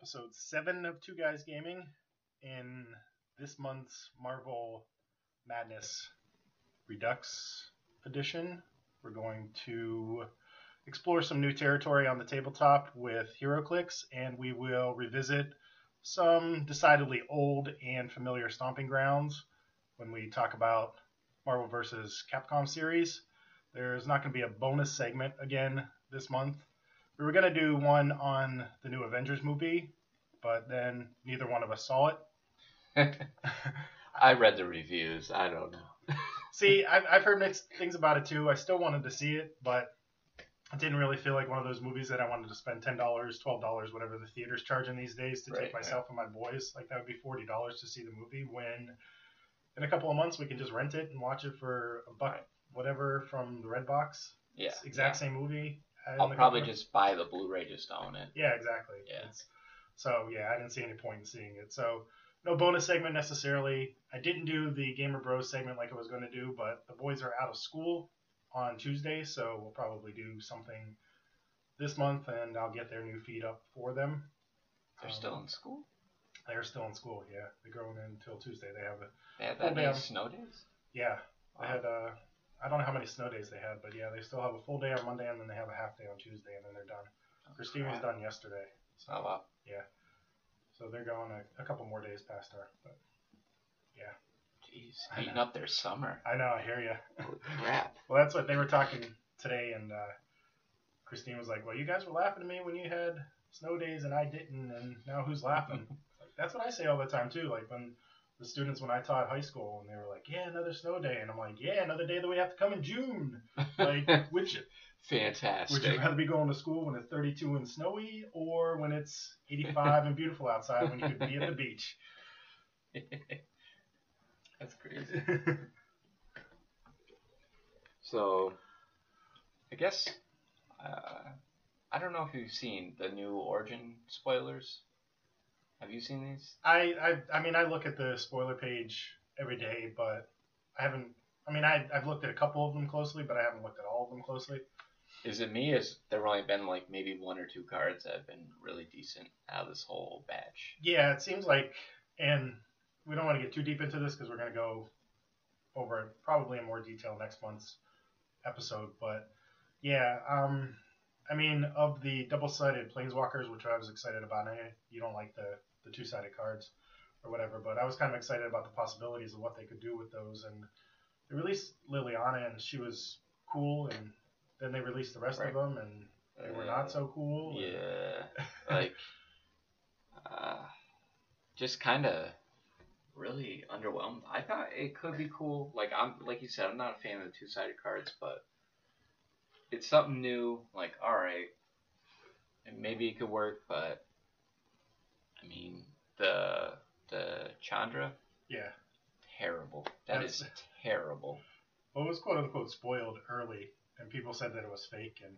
episode 7 of Two Guys Gaming. In this month's Marvel Madness Redux edition, we're going to explore some new territory on the tabletop with HeroClix, and we will revisit some decidedly old and familiar stomping grounds when we talk about Marvel vs. Capcom series. There's not going to be a bonus segment again this month. We were going to do one on the new Avengers movie, but then neither one of us saw it. I read the reviews. I don't know. See, I've, I've heard mixed things about it too. I still wanted to see it, but it didn't really feel like one of those movies that I wanted to spend ten dollars, twelve dollars, whatever the theater's charging these days to Right, take myself and my boys. Like that would be forty dollars to see the movie. When in a couple of months we can just rent it and watch it for a buck, Right. whatever from the Redbox. Yeah. Exact yeah. same movie. I'll probably just buy the Blu-ray just to own it. Yeah, exactly. Yeah. It's- so yeah, I didn't see any point in seeing it. So no bonus segment necessarily. I didn't do the Gamer Bros segment like I was going to do, but the boys are out of school on Tuesday, so we'll probably do something this month, and I'll get their new feed up for them. They're Um, still in school. They're still in school. Yeah, they're going in until Tuesday. They have a They had that many snow days. yeah. They Wow. had uh, I don't know how many snow days they had, but yeah, they still have a full day on Monday, and then they have a half day on Tuesday, and then they're done. Oh, Christine was done yesterday. So Oh wow. Yeah. So they're going a, a couple more days past her. But yeah. Jeez, eating up their summer. I know, I hear you. Crap. Well, that's what they were talking today, and uh, Christine was like, "Well, you guys were laughing at me when you had snow days, and I didn't, and now who's laughing?" like, that's what I say all the time too. Like when the students when I taught high school, and they were like, "Yeah, another snow day," and I'm like, "Yeah, another day that we have to come in June." Like, which Fantastic. would you rather be going to school when it's 32 and snowy, or when it's 85 and beautiful outside when you could be at the beach? That's crazy. So, I guess uh, I don't know if you've seen the new Origin spoilers. Have you seen these? I, I I mean I look at the spoiler page every day, but I haven't. I mean I I've looked at a couple of them closely, but I haven't looked at all of them closely. Is it me? Is there only been like maybe one or two cards that have been really decent out of this whole batch? Yeah, it seems like, and we don't want to get too deep into this because we're gonna go over it probably in more detail next month's episode. But yeah, um, I mean of the double-sided planeswalkers, which I was excited about. I you don't like the the two-sided cards or whatever, but I was kind of excited about the possibilities of what they could do with those. And they released Liliana, and she was cool, and then they released the rest Right. of them, and they were not so cool. Yeah, like uh, just kind of really underwhelmed. I thought it could be cool. Like I'm, like you said, I'm not a fan of the two-sided cards, but it's something new. Like all right, and maybe it could work, but I mean the the Chandra yeah. terrible. That is That's- terrible. Well, it was quote unquote spoiled early, and people said that it was fake. And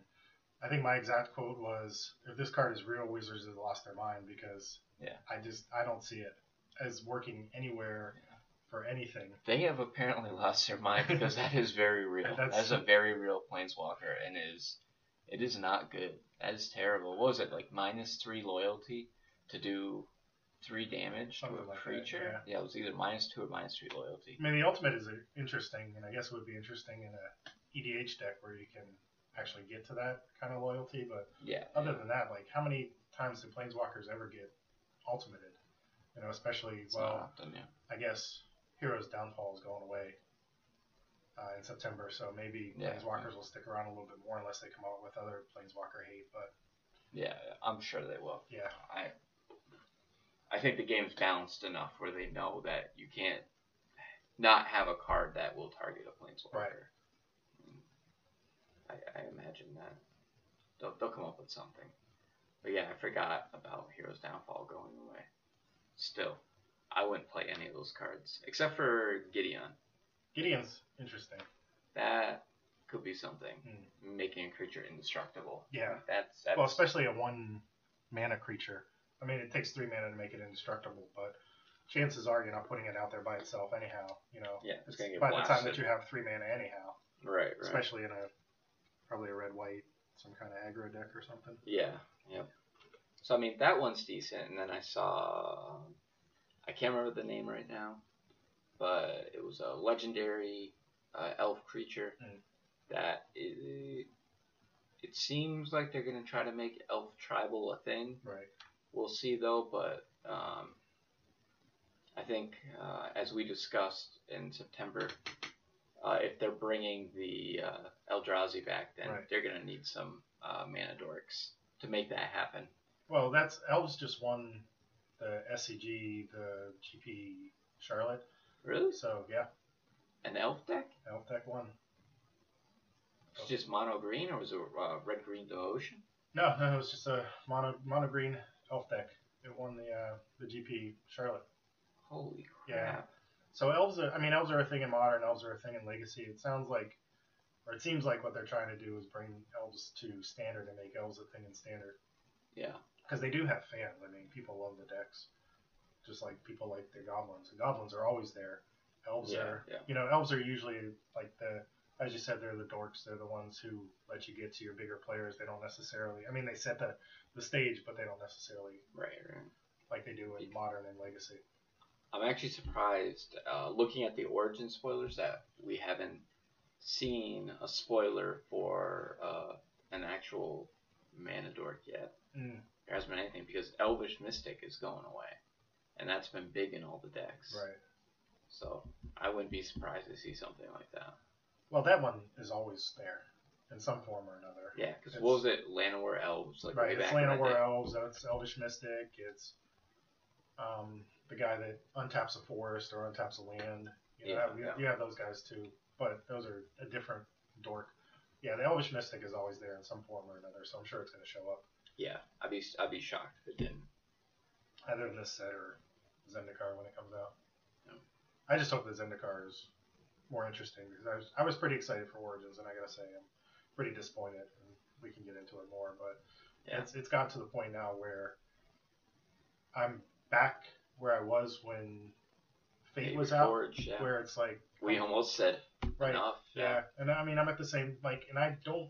I think my exact quote was, "If this card is real, Wizards have lost their mind because Yeah. I just I don't see it as working anywhere for anything." They have apparently lost their mind because that is very real. That's- That's a very real planeswalker and is it is not good. That is terrible. What was it like minus three loyalty to do three damage to a like that, creature? yeah. it was either minus two or minus three loyalty. I mean, the ultimate is uh, interesting, and I guess it would be interesting in a EDH deck where you can actually get to that kind of loyalty. But Yeah. other than that, like how many times do planeswalkers ever get ultimated? You know, especially it's well. not often, yeah. I guess Hero's Downfall is going away uh, in September, so maybe Yeah, Planeswalkers will stick around a little bit more unless they come out with other Planeswalker hate. But Yeah, I'm sure they will. yeah, I I think the game's balanced enough where they know that you can't not have a card that will target a planeswalker. Right. I, I imagine that they'll, they'll come up with something. But yeah, I forgot about Hero's Downfall going away. Still, I wouldn't play any of those cards except for Gideon. Gideon's interesting. That could be something. Hmm. Making a creature indestructible. Yeah. That's that's Well, especially a one mana creature. I mean, it takes three mana to make it indestructible, but chances are you're not putting it out there by itself anyhow. You know, Yeah, it's gonna get by the time that you have three mana anyhow, right, right. especially in a probably a red white some kind of aggro deck or something. Yeah. Yep. So I mean that one's decent, and then I saw I can't remember the name right now, but it was a legendary uh, elf creature Mm. that it, it seems like they're gonna try to make elf tribal a thing. Right. We'll see though, but um, I think uh, as we discussed in September, uh, if they're bringing the uh, Eldrazi back, then Right. they're gonna need some uh, mana dorks to make that happen. Well, that's elves just won the SCG, the GP Charlotte. Really? So yeah, An elf deck? elf deck won. It's just mono green, or was it uh, red green devotion? No, no, it was just a mono mono green elf deck. It won the uh, the GP Charlotte. Holy crap! Yeah. So elves are, I mean, elves are a thing in modern. Elves are a thing in legacy. It sounds like, or it seems like what they're trying to do is bring elves to standard and make elves a thing in standard. Yeah. Because they do have fans. I mean, people love the decks, just like people like the goblins. And goblins are always there. Elves Yeah, are, yeah. you know, elves are usually like the, as you said, they're the dorks. They're the ones who let you get to your bigger players. They don't necessarily, I mean, they set the the stage, but they don't necessarily Right, right. like they do in modern and legacy. I'm actually surprised, uh, looking at the origin spoilers, that we haven't seen a spoiler for uh, an actual mana dork yet. Mm, There hasn't been anything because Elvish Mystic is going away, and that's been big in all the decks. right. So I wouldn't be surprised to see something like that. Well, that one is always there in some form or another. Yeah, because what was it? Llanowar Elves, like right. It's back in the Llanowar. Elves. It's Elvish Mystic. It's um, the guy that untaps a forest or untaps a land. You, know, Yeah, you, yeah. you have those guys too, but those are a different dork. Yeah, the Elvish Mystic is always there in some form or another, so I'm sure it's going to show up Yeah, I'd be I'd be shocked if it didn't. either this set or Zendikar when it comes out. Yeah. I just hope that Zendikar is more interesting because I was I was pretty excited for Origins, and I gotta say I'm pretty disappointed. And we can get into it more, but Yeah. it's it's gotten to the point now where I'm back where I was when Fate was out, yeah. where it's like we almost said right, enough. yeah. and I mean I'm at the same like, and I don't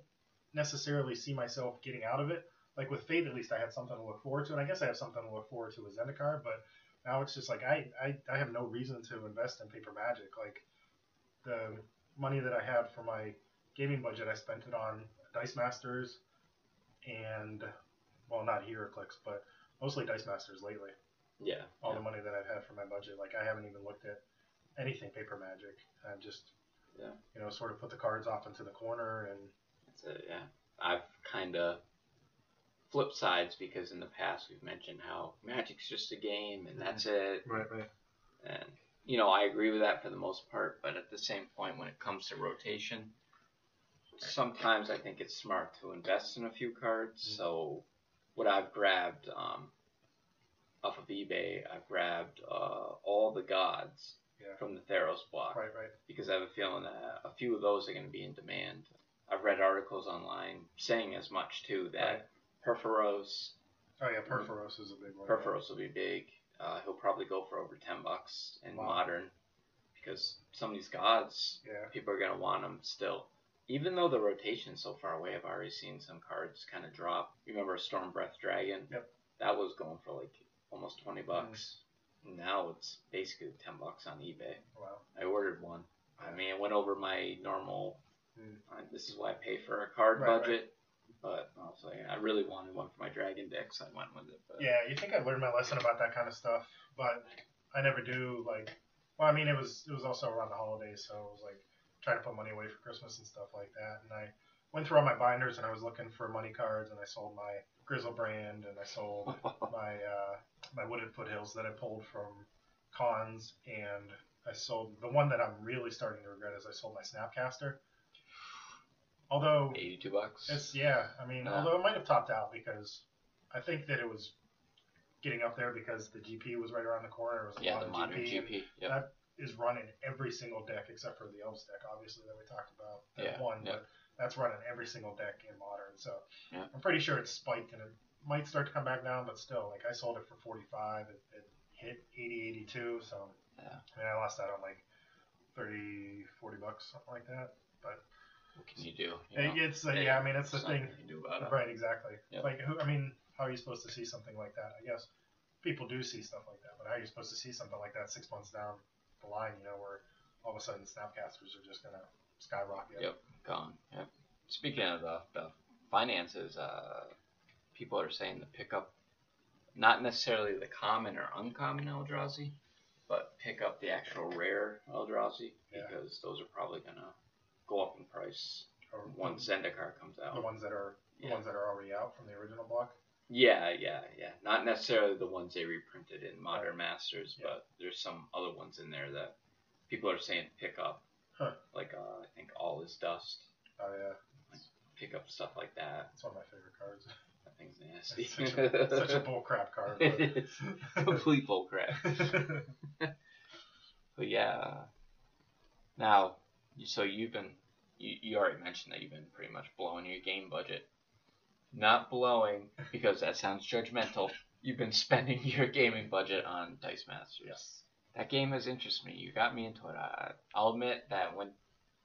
necessarily see myself getting out of it. Like with Fate, at least I had something to look forward to, and I guess I have something to look forward to with Zendikar. But now it's just like I, I, I have no reason to invest in Paper Magic. Like the money that I had for my gaming budget, I spent it on Dice Masters, and well, not HeroClix, but mostly Dice Masters lately. Yeah. All yeah. the money that I've had for my budget, like I haven't even looked at anything Paper Magic. I've just, Yeah. you know, sort of put the cards off into the corner and That's it, yeah. I've kind of flip sides because in the past we've mentioned how Magic's just a game and mm-hmm. that's it. right, right. And, you know, I agree with that for the most part, but at the same point, when it comes to rotation, sometimes I think it's smart to invest in a few cards. Mhm. So, what I've grabbed um, off of eBay, I've grabbed uh, all the gods Yeah. from the Theros block Right, right. because I have a feeling that a few of those are going to be in demand. I've read articles online saying as much too that Right. Purphoros, Oh yeah, Purphoros is a big one. Purphoros will be big. Uh, he'll probably go for over ten bucks in Wow. modern because some of these gods Yeah. people are going to want them still. Even though the rotation's so far away, I've already seen some cards kind of drop. You remember Stormbreath Dragon? Yep. That was going for like almost twenty bucks. Now it's basically ten bucks on eBay. Wow. I ordered one. I mean, it went over my normal. Hmm. Uh, this is why I pay for a card Right, budget. But I was like, I really wanted one for my dragon deck, so I went with it. But Yeah, you think I learned my lesson about that kind of stuff, but I never do. Like, well, I mean, it was it was also around the holidays, so it was like trying to put money away for Christmas and stuff like that. And I went through all my binders and I was looking for money cards, and I sold my Griselbrand, and I sold my uh, my Wooded Foothills that I pulled from cons, and I sold the one that I'm really starting to regret is I sold my Snapcaster. Although eighty-two bucks. it's yeah. I mean, although it might have topped out because I think that it was getting up there because the GP was right around the corner. It was a yeah, lot the of modern GP. GP. Yep. That is running every single deck except for the Elves deck, obviously that we talked about. That Yeah, one, yeah. but that's running every single deck in modern. So Yeah. I'm pretty sure it's spiked and it might start to come back down, but still, like I sold it for 45. It, it hit 80, 82. So Yeah. I mean, I lost that on like 30, 40 bucks, something like that. What can you do? You know? it's uh, Hey, yeah. I mean, it's the thing. you can do about it. Right, exactly. Yep. Like who? I mean, how are you supposed to see something like that? I guess people do see stuff like that, but how are you supposed to see something like that six months down the line? You know, where all of a sudden Snapcasters are just gonna skyrocket. Yep. Gone. Yep. Speaking of the, the finances, uh, people are saying to pick up not necessarily the common or uncommon Eldrazi, but pick up the actual rare Eldrazi Yeah. because those are probably gonna go up in price Or once Zendikar comes out. the ones that are the Yeah. ones that are already out from the original block. Yeah, yeah, yeah. Not necessarily the ones they reprinted in Modern Right. Masters, Yeah. but there's some other ones in there that people are saying pick up. Huh. Like uh, I think All Is Dust. Oh yeah, Pick up stuff like that. it's one of my favorite cards. That thing's nasty. It's such a, such a bull crap card. It but- is complete bull crap. But yeah. Now, so you've been, you, you already mentioned that you've been pretty much blowing your game budget. Not blowing, because that sounds judgmental. You've been spending your gaming budget on Dice Masters. yes. That game has interested me. You got me into it. I, I'll admit that when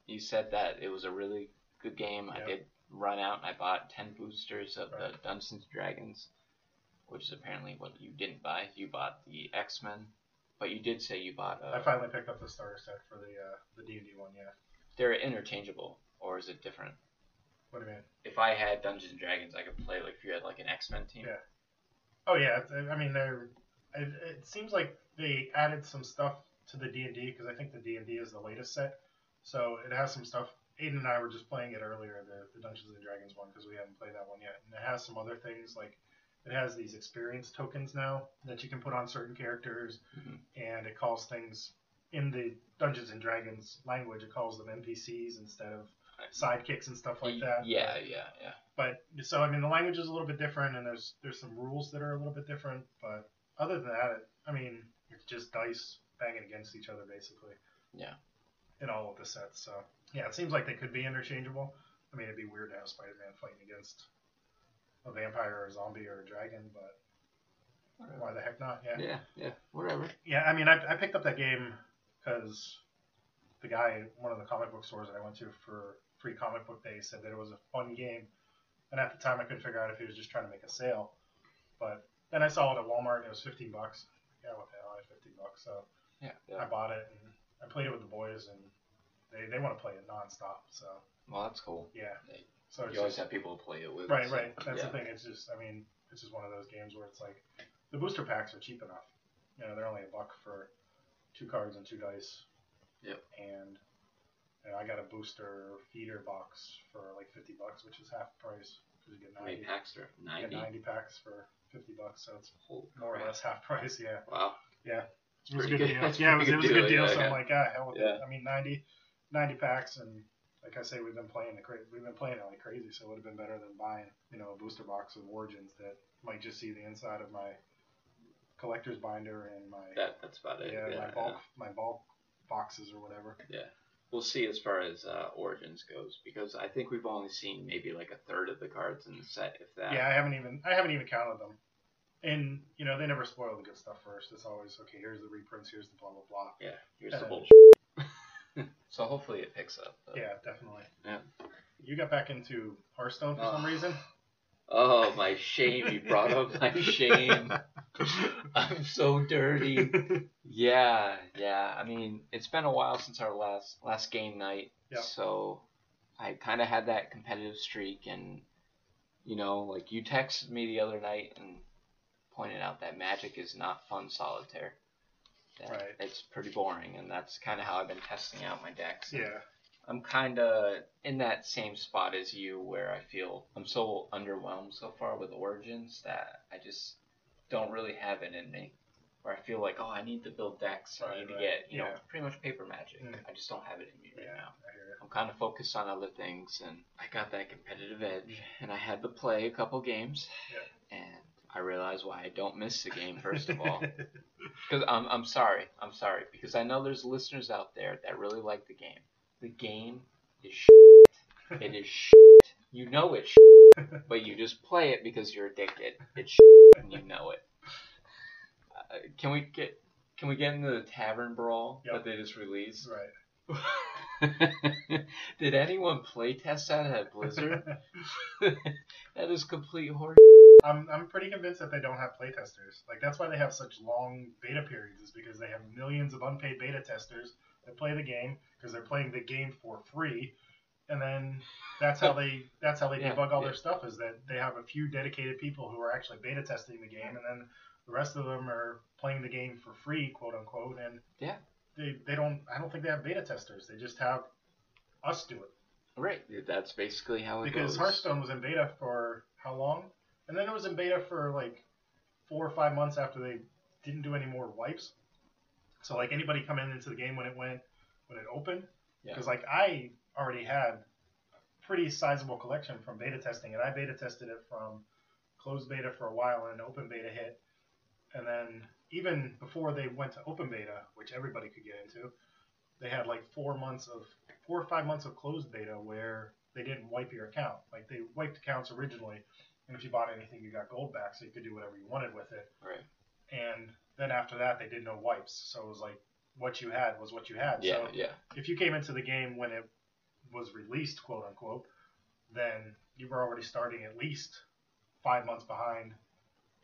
you said that it was a really good game, I did run out and I bought 10 boosters of the Dungeons and Dragons, which is apparently what you didn't buy. You bought the X Men, but you did say you bought I a. finally picked up the starter set for the uh, the D and D one. Yeah. They're interchangeable, or is it different? What do you mean? If I had Dungeons and Dragons, I could play like if you had like an X Men team. Yeah. Oh yeah, it's- I mean they're. It, it seems like they added some stuff to the D and D because I think the D and D is the latest set, so it has some stuff. Aiden and I were just playing it earlier, the, the Dungeons and Dragons one, because we haven't played that one yet, and it has some other things like it has these experience tokens now that you can put on certain characters, Mhm. and it calls things in the Dungeons and Dragons language. It calls them NPCs instead of sidekicks and stuff like that. Yeah, yeah, yeah. But so I mean, the language is a little bit different, and there's there's some rules that are a little bit different. But other than that, it, I mean, it's just dice banging against each other basically. Yeah. In all of the sets, so yeah, it seems like they could be interchangeable. I mean, it'd be weird to have Spider-Man fighting against a vampire or a zombie or a dragon, but why the heck not? Yeah. Yeah, yeah, whatever. Yeah, I mean, I, I picked up that game because the guy, one of the comic book stores that I went to for free comic book day, said that it was a fun game. And at the time, I couldn't figure out if he was just trying to make a sale. But then I saw it at Walmart, and it was 15 bucks. Yeah, what the hell? I had 15 bucks, so Yeah, I bought it and I played it with the boys, and they, they want to play it nonstop. So Well, that's cool. yeah, Hey, so it's You always just, have people to play it with. right, so, right. That's yeah. the thing. It's just, I mean, it's just one of those games where it's like the booster packs are cheap enough. You know, they're only a buck for two cards and two dice. Yep. And I got a booster feeder box for like fifty bucks, which is half price because you get How many ninety. packs are you get 90? ninety packs for fifty bucks, so it's Holy more or less half price. Yeah, Wow. Yeah. It was a good good. deal. Yeah, it was, it was a good deal. yeah, so yeah. I'm like, ah, hell with Yeah. it. I mean, 90, 90 packs, and like I say, we've been playing the cra- we've been playing it like crazy. So it would have been better than buying, you know, a booster box of Origins that might just see the inside of my collector's binder and my That that's about it. yeah, Yeah, my bulk my bulk boxes or whatever. Yeah, we'll see as far as uh, Origins goes because I think we've only seen maybe like a third of the cards in the set, if that. Yeah, I haven't even I haven't even counted them. And you know they never spoil the good stuff first. It's always okay. Here's the reprints. Here's the blah blah blah. Yeah, Here's the Uh, bullshit. so hopefully it picks up. Yeah, definitely. Yeah. You got back into Hearthstone for some Oh. reason. Oh my shame! You brought up my shame. I'm so dirty. Yeah, yeah. I mean, it's been a while since our last last game night, Yep. so I kind of had that competitive streak, and you know, like you texted me the other night and pointed out that Magic is not fun solitaire. That Right. It's pretty boring, and that's kind of how I've been testing out my decks. yeah. I'm kind of in that same spot as you, where I feel I'm so underwhelmed so far with Origins that I just don't really have it in me. Where I feel like, oh, I need to build decks. I Right, need to get, you know, pretty much paper magic. Mm. I just don't have it in me right Yeah, now. I. I'm kind of focused on other things, and I got that competitive edge, and I had to play a couple games, Yeah. and I realized why I don't miss the game. First of all, because I'm, I'm sorry. I'm sorry. Because I know there's listeners out there that really like the game. The game is shit. It is shit. You know it's shit, but you just play it because you're addicted. It's shit, and you know it. Uh, can we get can we get into the tavern brawl Yep. that they just released? right. Did anyone play test that at Blizzard? that is complete horse. I'm I'm pretty convinced that they don't have playtesters. Like that's why they have such long beta periods, is because they have millions of unpaid beta testers that play the game because they're playing the game for free, and then that's how they that's how they Yeah, debug all yeah. their stuff is that they have a few dedicated people who are actually beta testing the game, and then the rest of them are playing the game for free, quote unquote, and Yeah. they they don't I don't think they have beta testers. They just have us do it. Right. That's basically how it because goes. Hearthstone was in beta for how long? And then it was in beta for like four or five months after they didn't do any more wipes. So like anybody coming into the game when it went when it opened, Yeah. because like I already had a pretty sizable collection from beta testing and I beta tested it from closed beta for a while and open beta hit, and then even before they went to open beta, which everybody could get into, they had like four months of four or five months of closed beta where they didn't wipe your account. Like they wiped accounts originally, and if you bought anything, you got gold back, so you could do whatever you wanted with it. Right. And then after that, they did no wipes, so it was like what you had was what you had. Yeah, So yeah. if you came into the game when it was released, quote unquote, then you were already starting at least five months behind,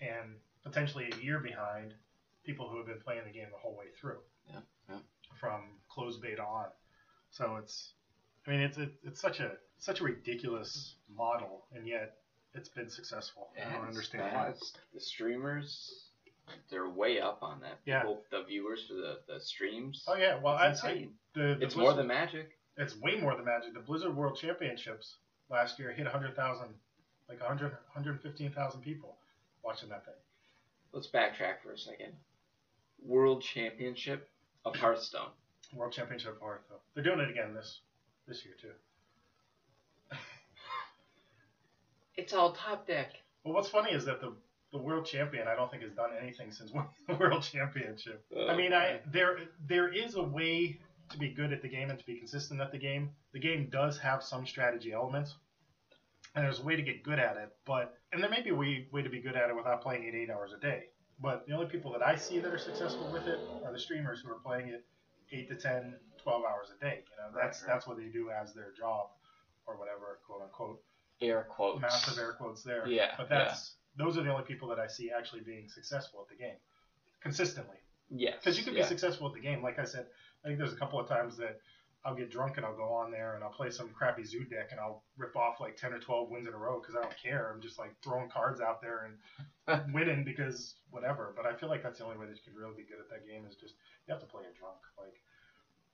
and potentially a year behind people who have been playing the game the whole way through. Yeah, yeah. From closed beta on, so it's, I mean, it's it, it's such a such a ridiculous model, and yet it's been successful. I don't understand why. The streamers, they're way up on that. Yeah. People, the viewers for the, the streams. Oh yeah, well, it's I, I, the, the it's more Blizzard- than Magic. It's way more than Magic. The Blizzard World Championships last year hit 100,000, like 100, 115,000 people watching that thing. Let's backtrack for a second. World Championship of Hearthstone. World Championship of Hearthstone. They're doing it again this this year too. It's all top deck. Well, what's funny is that the the world champion I don't think has done anything since winning the world championship. Oh, I Oh, mean, I there there is a way to be good at the game and to be consistent at the game. The game does have some strategy elements, and there's a way to get good at it. But and there may be a way way to be good at it without playing it eight hours a day. But the only people that I see that are successful with it are the streamers who are playing it eight to 10, 12 hours a day. You know, that's Right, right. that's what they do as their job or whatever, quote unquote Air quotes. massive air quotes there. Yeah, But that's those are the only people that I see actually being successful at the game consistently. Yes. Because you can yeah. be successful at the game. Like I said, I think there's a couple of times that I'll get drunk and I'll go on there and I'll play some crappy zoo deck and I'll rip off like 10 or 12 wins in a row because I don't care. I'm just like throwing cards out there and winning because whatever. But I feel like that's the only way that you can really be good at that game is just you have to play it drunk. Like.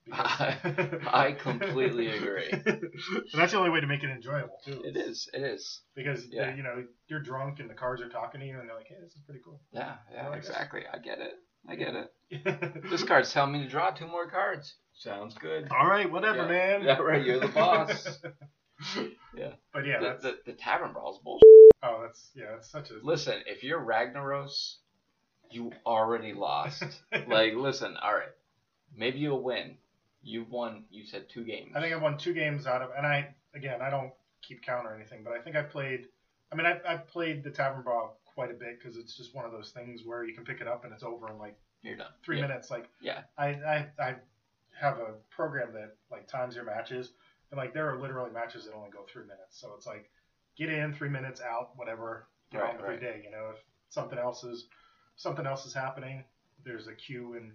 Because- I completely agree. that's the only way to make it enjoyable too. It is. It is. because Yeah. you know you're drunk and the cards are talking to you and they're like, "Hey, this is pretty cool." Yeah. Yeah. I exactly. I get it. I get it. This card's telling me to draw two more cards. Sounds good. All right, whatever, Yeah. man. Yeah, right, you're the boss. Yeah. But yeah, the, that's the, the tavern brawl's bullshit. oh, that's yeah, it's such a Listen, if you're Ragnaros, you already lost. like, listen, all right, maybe you'll win. You won. You said two games. I think I won two games out of, and I again, I don't keep count or anything, but I think I played. I mean, I I played the Tavern Brawl quite a bit because it's just one of those things where you can pick it up and it's over in like you're done. three yeah. minutes. Like Yeah. I, I I have a program that like times your matches, and like there are literally matches that only go three minutes. So it's like get in three minutes, out, whatever. Get Right, on with right. your day. You know, if something else is something else is happening, there's a queue in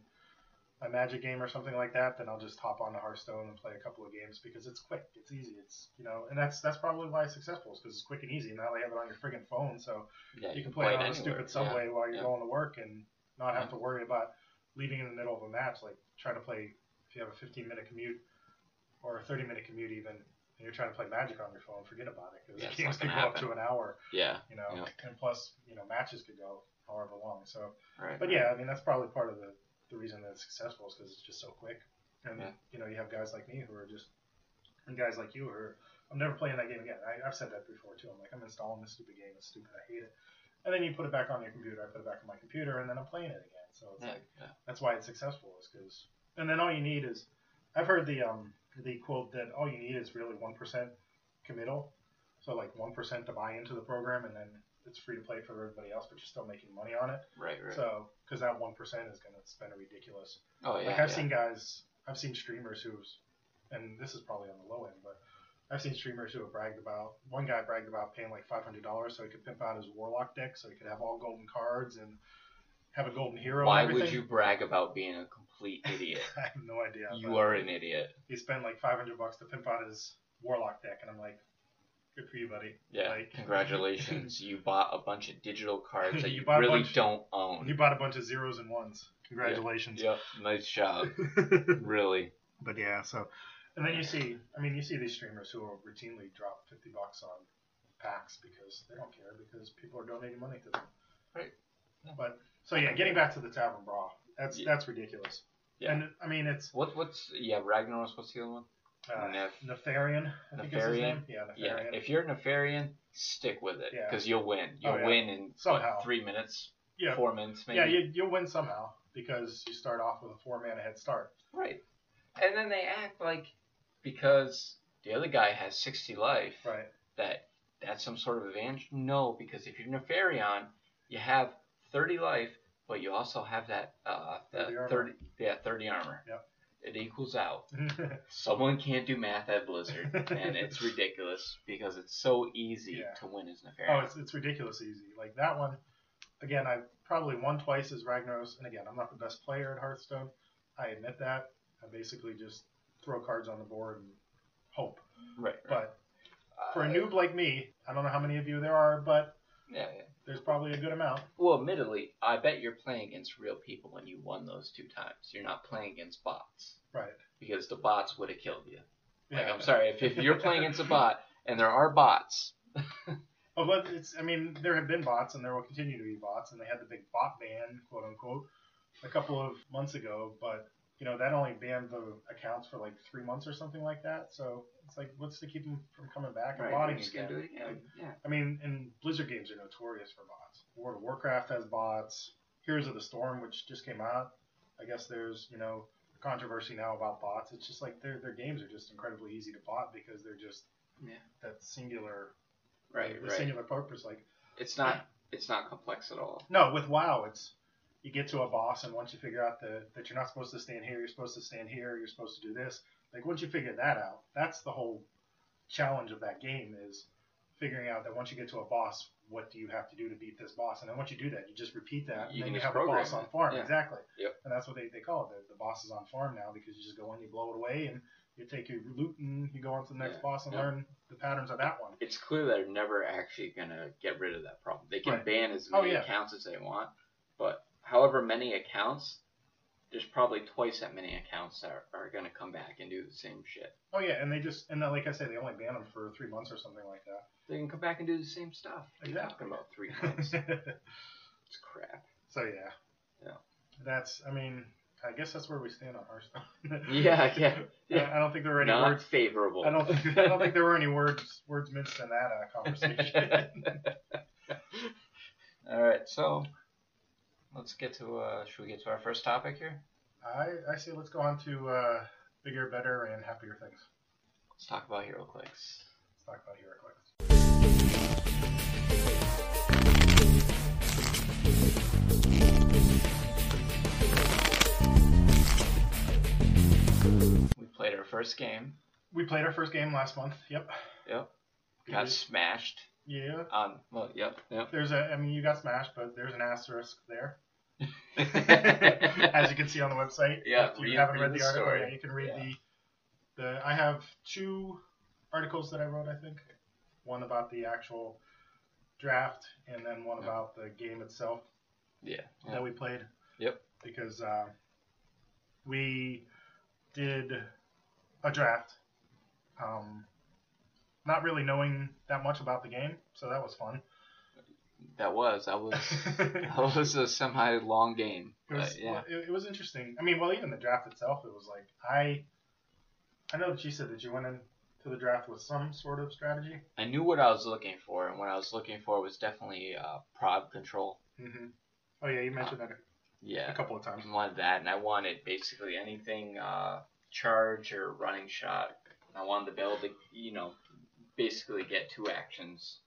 a Magic game or something like that, then I'll just hop on to Hearthstone and play a couple of games because it's quick, it's easy, it's you know, and that's that's probably why it's successful is because it's quick and easy. And now they have it on your friggin' phone, so Yeah, you can play it on a stupid subway while you're yeah. going to work and not have Yeah. to worry about leaving in the middle of a match. Like trying to play if you have a 15 minute commute or a 30 minute commute even, and you're trying to play Magic on your phone, forget about it because Yeah, games could go up to an hour, Yeah. you know, Yeah. and plus you know matches could go however long. So, Right. but yeah, I mean that's probably part of the the reason that it's successful is because it's just so quick. And Yeah. you know you have guys like me who are just and guys like you who are I'm never playing that game again. I, I've said that before too. I'm like I'm installing this stupid game. It's stupid. I hate it. And then you put it back on your computer. I put it back on my computer, and then I'm playing it again. So it's Yeah. like yeah. that's why it's successful is because and then all you need is I've heard the um the quote that all you need is really one percent committal. So like one percent to buy into the program, and then it's free to play for everybody else, but you're still making money on it. Right. Right. So, because that one percent is going to spend a ridiculous. oh yeah. like I've yeah. seen guys, I've seen streamers who's, and this is probably on the low end, but I've seen streamers who have bragged about. One guy bragged about paying like five hundred dollars so he could pimp out his warlock deck, so he could have all golden cards and have a golden hero. Why would you brag about being a complete idiot? I have no idea. you are an idiot. He spent like five hundred bucks to pimp out his warlock deck, and I'm like, good for you, buddy. Yeah. Like- Congratulations. you bought a bunch of digital cards that You you, really bunch- don't own. You bought a bunch of zeros and ones. Congratulations. Yep. Nice job. really. But yeah, so and then you see, I mean, you see these streamers who will routinely drop fifty bucks on packs because they don't care because people are donating money to them. Right. But so yeah, getting back to the tavern brawl, that's Yeah. that's ridiculous. Yeah. And I mean, it's What what's yeah, Ragnaros, what's the other one? Uh, Nef- Nefarian. I think is his Nefarian? name. Yeah, Yeah. Nefarian. If you're a Nefarian, stick with it. Yeah. Because you'll win. You'll Oh, yeah. win in Somehow. what, three minutes? yeah, Four minutes maybe? yeah, you, you'll win somehow because you start off with a four mana head start. Right. And then they act like because the other guy has sixty life Right. that that's some sort of advantage? No, because if you're Nefarian, you have 30 life, but you also have that uh, that 30 armor. 30 yeah 30 armor. Yep. It equals out. Someone can't do math at Blizzard, and it's ridiculous because it's so easy Yeah. to win as Oh, Nefarian. it's, it's ridiculous easy. Like that one, again, I probably won twice as Ragnaros, and again, I'm not the best player at Hearthstone. I admit that. I basically just throw cards on the board and hope. right. But for a Uh, noob like me, I don't know how many of you there are, but yeah, yeah. There's probably a good amount. Well, admittedly, I bet you're playing against real people when you won those two times. You're not playing against bots Right. because the bots would have killed you. Like, Yeah. I'm sorry, if, if you're playing against a bot and there are bots, Oh, but it's. I mean, there have been bots, and there will continue to be bots, and they had the big bot ban, quote unquote, a couple of months ago. But you know, that only banned the accounts for like three months or something like that. So it's like, what's to keep them from coming back and botting can again? do it again. Like, Yeah. I mean, and Blizzard games are notorious for bots. World of Warcraft has bots. Heroes of the Storm, which just came out, I guess there's you know controversy now about bots. It's just like their their games are just incredibly easy to bot because they're just Yeah. that singular Right, the right. singular purpose. Like It's not it's not complex at all. no, with WoW, it's you get to a boss, and once you figure out that that you're not supposed to stand here, you're supposed to stand here, you're supposed to do this. Like once you figure that out, that's the whole challenge of that game is figuring out that once you get to a boss, what do you have to do to beat this boss? And then once you do that, you just repeat that, You and then you have a boss on farm. Yeah. Exactly. Yep. And that's what they, they call it. The, the boss is on farm now because you just go in, you blow it away, and you take your loot, and you go on to the next Yeah. boss and Yeah. learn the patterns of that one. It's clear they're never actually gonna get rid of that problem. They can Right. ban as Oh, many yeah. accounts as they want, but however many accounts, there's probably twice that many accounts that are, are gonna come back and do the same shit. Oh yeah, and they just and like I say, they only ban them for three months or something like that. They can come back and do the same stuff. What are you Exactly. talking about three months? it's crap. so yeah. Yeah. That's. I mean, I guess that's where we stand on Hearthstone. Yeah, yeah, yeah. I, I don't think there were any Not words. favorable. I don't think. I don't think there were any words words minced in that uh, conversation. All right, so let's get to. Uh, should we get to our first topic here? I I say let's go on to uh, bigger, better, and happier things. Let's talk about HeroClix. Let's talk about HeroClix. We played our first game. We played our first game last month. Yep. Yep. Got smashed. Yeah. Um. Well. Yep. Yep. There's a. I mean, you got smashed, but there's an asterisk there. As you can see on the website. Yeah, If you read- haven't read read the, the article, story. yeah, you can read Yeah. the the. I have two articles that I wrote. I think one about the actual draft, and then one Yeah. about the game itself yeah. that we played. Yep. Because uh, we did a draft, um, not really knowing that much about the game, so that was fun. That was. That was. That was a semi long game. It was, But, yeah. it, it was interesting. I mean, well, even the draft itself, it was like I, I know that you said that you went into the draft with some sort of strategy. I knew what I was looking for, and what I was looking for was definitely uh, prod control. Mm-hmm. Oh yeah, you mentioned that a, Yeah. a couple of times. I wanted that, and I wanted basically anything uh, charge or running shot. I wanted to be able to, you know, basically get two actions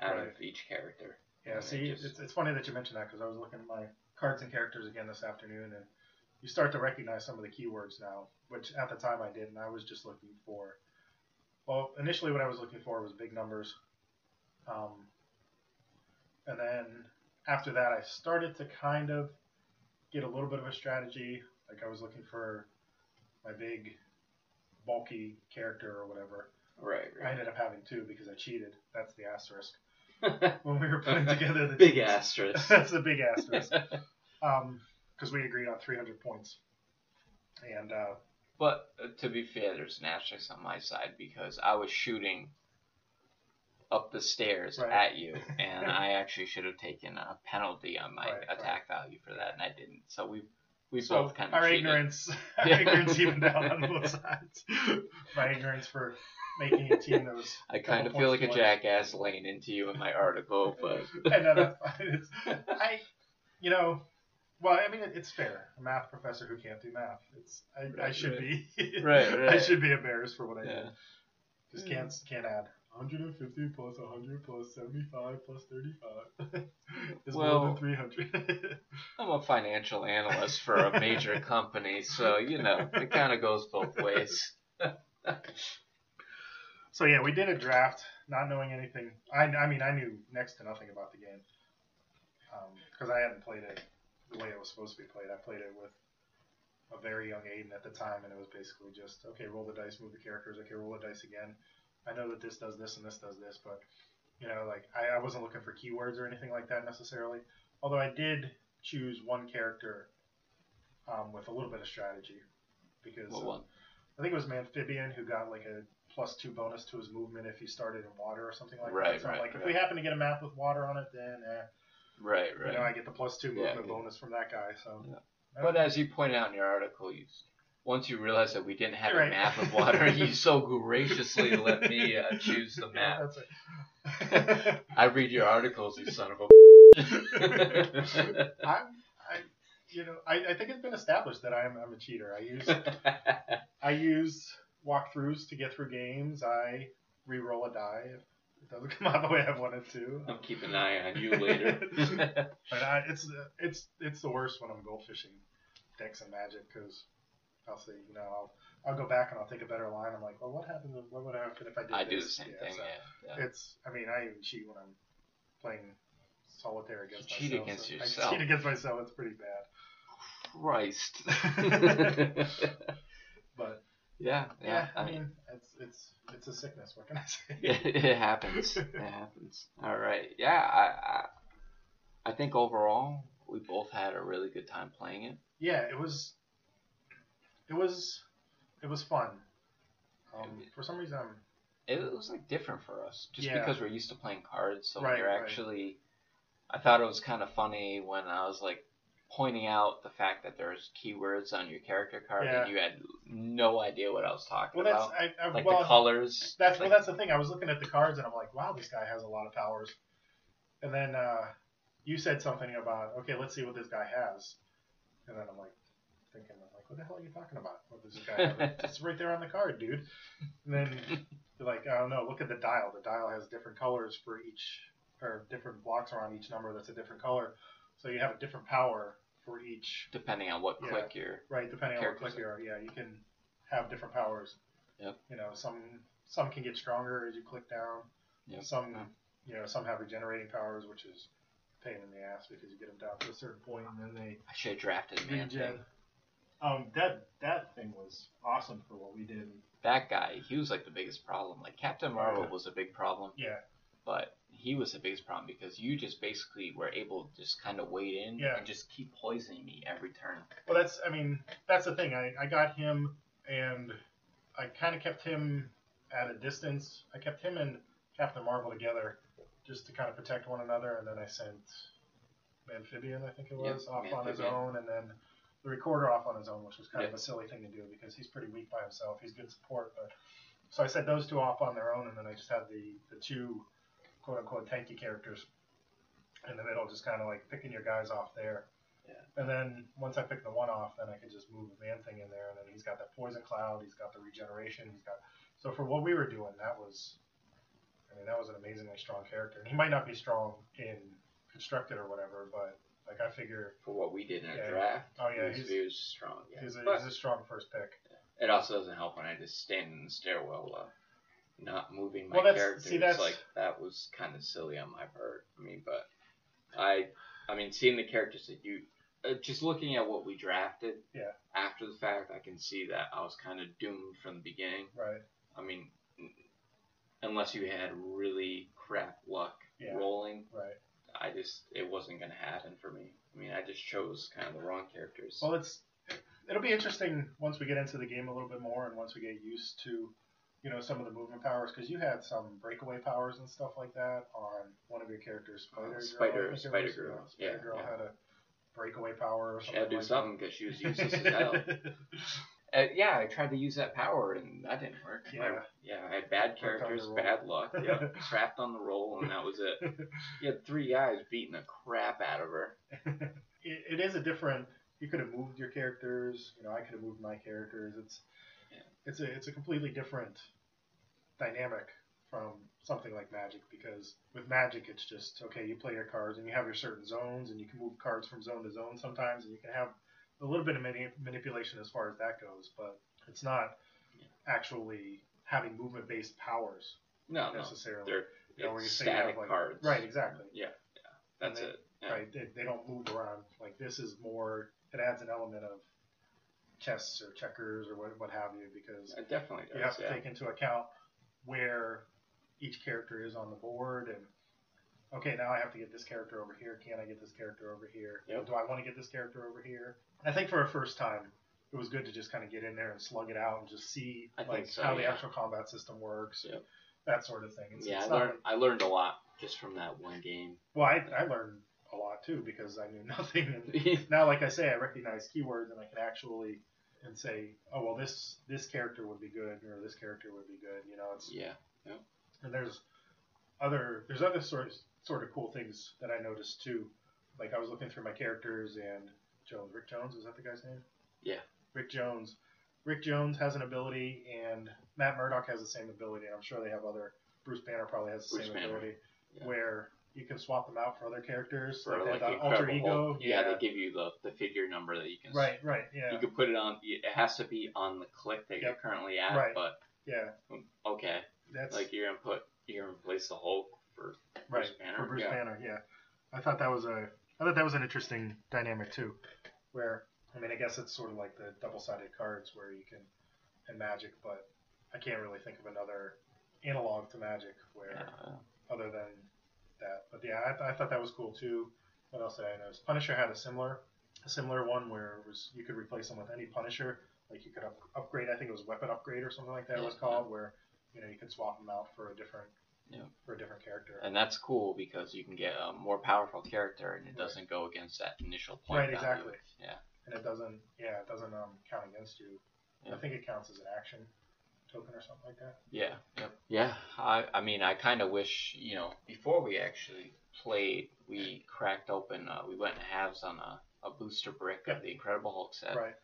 out Right. of each character. Yeah, see, just- it's, it's funny that you mentioned that because I was looking at my cards and characters again this afternoon, and you start to recognize some of the keywords now, which at the time I didn't. I was just looking for. Well, initially, what I was looking for was big numbers, um, and then after that, I started to kind of get a little bit of a strategy. Like I was looking for my big, bulky character or whatever. Right. I ended up having two because I cheated. That's the asterisk. When we were putting together the Big teams. asterisk. That's the big asterisk. Um, because we agreed on 300 points. And uh, But uh, to be fair, there's an asterisk on my side because I was shooting up the stairs Right. at you, and I actually should have taken a penalty on my Right, right. attack value for that, and I didn't. So we we so both kind of our cheated. ignorance, our Yeah. ignorance evened out on both sides. My ignorance for making a team that was. I kind of feel like a jackass laying into you in my article, but I know that's fine. It's, I, you know, well, I mean, it, it's fair. A math professor who can't do math. It's I, I should right. be. Right, I should be embarrassed for what I yeah. did. Just can't can't add 150 plus 100 plus 75 plus 35 is Well- more than 300. I'm a financial analyst for a major company, so you know it kind of goes both ways. so yeah, we did a draft, not knowing anything. I, I mean, I knew next to nothing about the game um, because I hadn't played it the way it was supposed to be played. I played it with a very young Aiden at the time, and it was basically just okay, roll the dice, move the characters. Okay, roll the dice again. I know that this does this and this does this, but you know, like I, I wasn't looking for keywords or anything like that necessarily. Although I did choose one character um, with a little bit of strategy because What one? I think it was Amphibian who got like a plus two bonus to his movement if he started in water or something like Right, that. So right, like if we happen to get a map with water on it, then eh, Right, you right. know I get the plus two movement yeah. bonus from that guy. So Yeah. But as you pointed out in your article, you once you realized that we didn't have Right. a map of water, you so graciously let me uh, choose the Yeah, map. it. I read your articles, you son of a. I'm, I, you know, I, I think it's been established that I'm, I'm a cheater. I use I use walkthroughs to get through games. I re-roll a die if it doesn't come out the way I want it to. I'm keeping an eye on you later. But I, it's it's it's the worst when I'm goldfishing decks and magic because I'll say you know I'll I'll go back and I'll take a better line. I'm like, well, what happened? What would happen if I did I this? do the same Yeah, thing. so Yeah, yeah. It's I mean I even cheat when I'm playing solitaire against cheat myself. against so yourself. I cheat against myself. It's pretty bad. Christ. But yeah, yeah, yeah. I, I mean, mean it's it's it's a sickness. What can I say? it, it happens. It happens. All right. Yeah, I, I, I think overall we both had a really good time playing it. yeah, it was it was it was fun. Um, for some reason, I'm It was like different for us, just Yeah. because we're used to playing cards. So Right, you're right. actually, I thought it was kind of funny when I was like pointing out the fact that there's keywords on your character card Yeah. and you had no idea what I was talking well. That's about, I, I like well, the colors. That's like, well, that's the thing. I was looking at the cards and I'm like, wow, this guy has a lot of powers. And then uh, you said something about, okay, let's see what this guy has. And then I'm like, thinking, what the hell are you talking about? What does this guy have? it's right there on the card, dude. And then you're like, I don't know. Look at the dial. The dial has different colors for each, or different blocks around each number that's a different color. So you have a different power for each, depending on what Yeah. click you're. right? Depending on what click you are. Yeah, you can have different powers. Yep. You know, some some can get stronger as you click down. Yep. Some, Yeah. you know, some have regenerating powers, which is pain in the ass because you get them down to a certain point and then they I should have drafted Man-Thing. Um, that that thing was awesome for what we did. That guy, he was like the biggest problem. Like Captain Marvel was a big problem, Yeah, but he was the biggest problem because you just basically were able to just kind of wade in Yeah. and just keep poisoning me every turn. well, that's I mean that's the thing. I I got him and I kind of kept him at a distance. I kept him and Captain Marvel together just to kind of protect one another, and then I sent Amphibian, I think it Yep, was, off on his own, and then the recorder off on his own, which was kind Yep. of a silly thing to do because he's pretty weak by himself. He's good support, but so I set those two off on their own, and then I just had the the two quote unquote tanky characters in the middle, just kind of like picking your guys off there. Yeah. And then once I pick the one off, then I could just move the Man-Thing in there, and then he's got that poison cloud, he's got the regeneration, he's got. So for what we were doing, that was, I mean, that was an amazingly strong character. And he might not be strong in constructed or whatever, but Like I figure, for what we did in a Yeah. draft. oh yeah, he was, he's he was strong. Yeah. he's a, But he's a strong first pick. it also doesn't help when I just stand in the stairwell, uh, not moving my Well, that's- characters. see, that's- like that was kind of silly on my part. I mean, but I, I mean, seeing the characters that you, uh, just looking at what we drafted. Yeah. After the fact, I can see that I was kind of doomed from the beginning. Right. I mean, unless you had really crap luck Yeah. rolling, Right. I just it wasn't gonna happen for me. I mean, I just chose kind of the wrong characters. Well, it's it'll be interesting once we get into the game a little bit more, and once we get used to, you know, some of the movement powers, because you had some breakaway powers and stuff like that on one of your characters, uh, Spider Girl. Spider- it Spider Girl, yeah, Spider yeah, Girl yeah. had a breakaway power or she had to do like something because she was useless as hell. Uh, yeah, I tried to use that power and that didn't work. Yeah. I, yeah, I had bad characters, bad luck. Yeah, trapped on the roll, and that was it. You had three guys beating the crap out of her. it, it is a different. You could have moved your characters. You know, I could have moved my characters. It's Yeah. it's a it's a completely different dynamic from something like Magic because with Magic it's just okay. You play your cards and you have your certain zones and you can move cards from zone to zone sometimes and you can have a little bit of mani- manipulation as far as that goes, but it's not actually having movement based powers No, no, necessarily. they're You know, where you it's say you static like- cards. Right, exactly. Yeah, yeah, that's And it. Yeah. right? They, they don't move around. Like this is more. It adds an element of chess or checkers or what, what have you because It definitely does. you have to yeah. take into account where each character is on the board and okay now I have to get this character over here. Can I get this character over here? Yep. Do I want to get this character over here? I think for a first time. It was good to just kind of get in there and slug it out and just see I like so, how the actual combat system works, Yep. that sort of thing. It's, yeah, it's I learned. I learned a lot just from that one game. Well, I, I learned a lot too because I knew nothing. And now, like I say, I recognize keywords and I can actually and say, oh well, this this character would be good or this character would be good. You know, it's yeah, and there's other there's other sort of, sort of cool things that I noticed too. Like I was looking through my characters and Jones, Rick Jones, is that the guy's name? Yeah. Rick Jones. Rick Jones has an ability, and Matt Murdock has the same ability, and I'm sure they have other. Bruce Banner probably has the Bruce same Banner, ability, yeah. where you can swap them out for other characters, for like, like the alter ego. Hulk. Yeah, they give you the, the figure number that you can. Right, right, yeah, You can put it on. It has to be on the click that you're currently at. Right. But yeah. okay, That's like you're gonna put you're gonna replace the Hulk for right Bruce Banner. for Bruce yeah. Banner. Yeah, I thought that was a I thought that was an interesting dynamic too, where I mean I guess it's sort of like the double-sided cards where you can in Magic, but I can't really think of another analog to Magic where Yeah, other than that. But yeah, I, I thought that was cool too. What else did I notice? Punisher had a similar a similar one where it was you could replace them with any Punisher. Like you could up, upgrade. I think it was weapon upgrade or something like that. It was called where you know you could swap them out for a different Yeah. for a different character. and that's cool because you can get a more powerful character, and it doesn't go against that initial point Right, value. exactly. Yeah. and it doesn't yeah it doesn't um, count against you. Yeah. I think it counts as an action token or something like that. Yeah. Yep. Yeah. I I mean I kind of wish you know before we actually played we cracked open uh, we went in halves on a, a booster brick Yep. of the Incredible Hulk set. Right.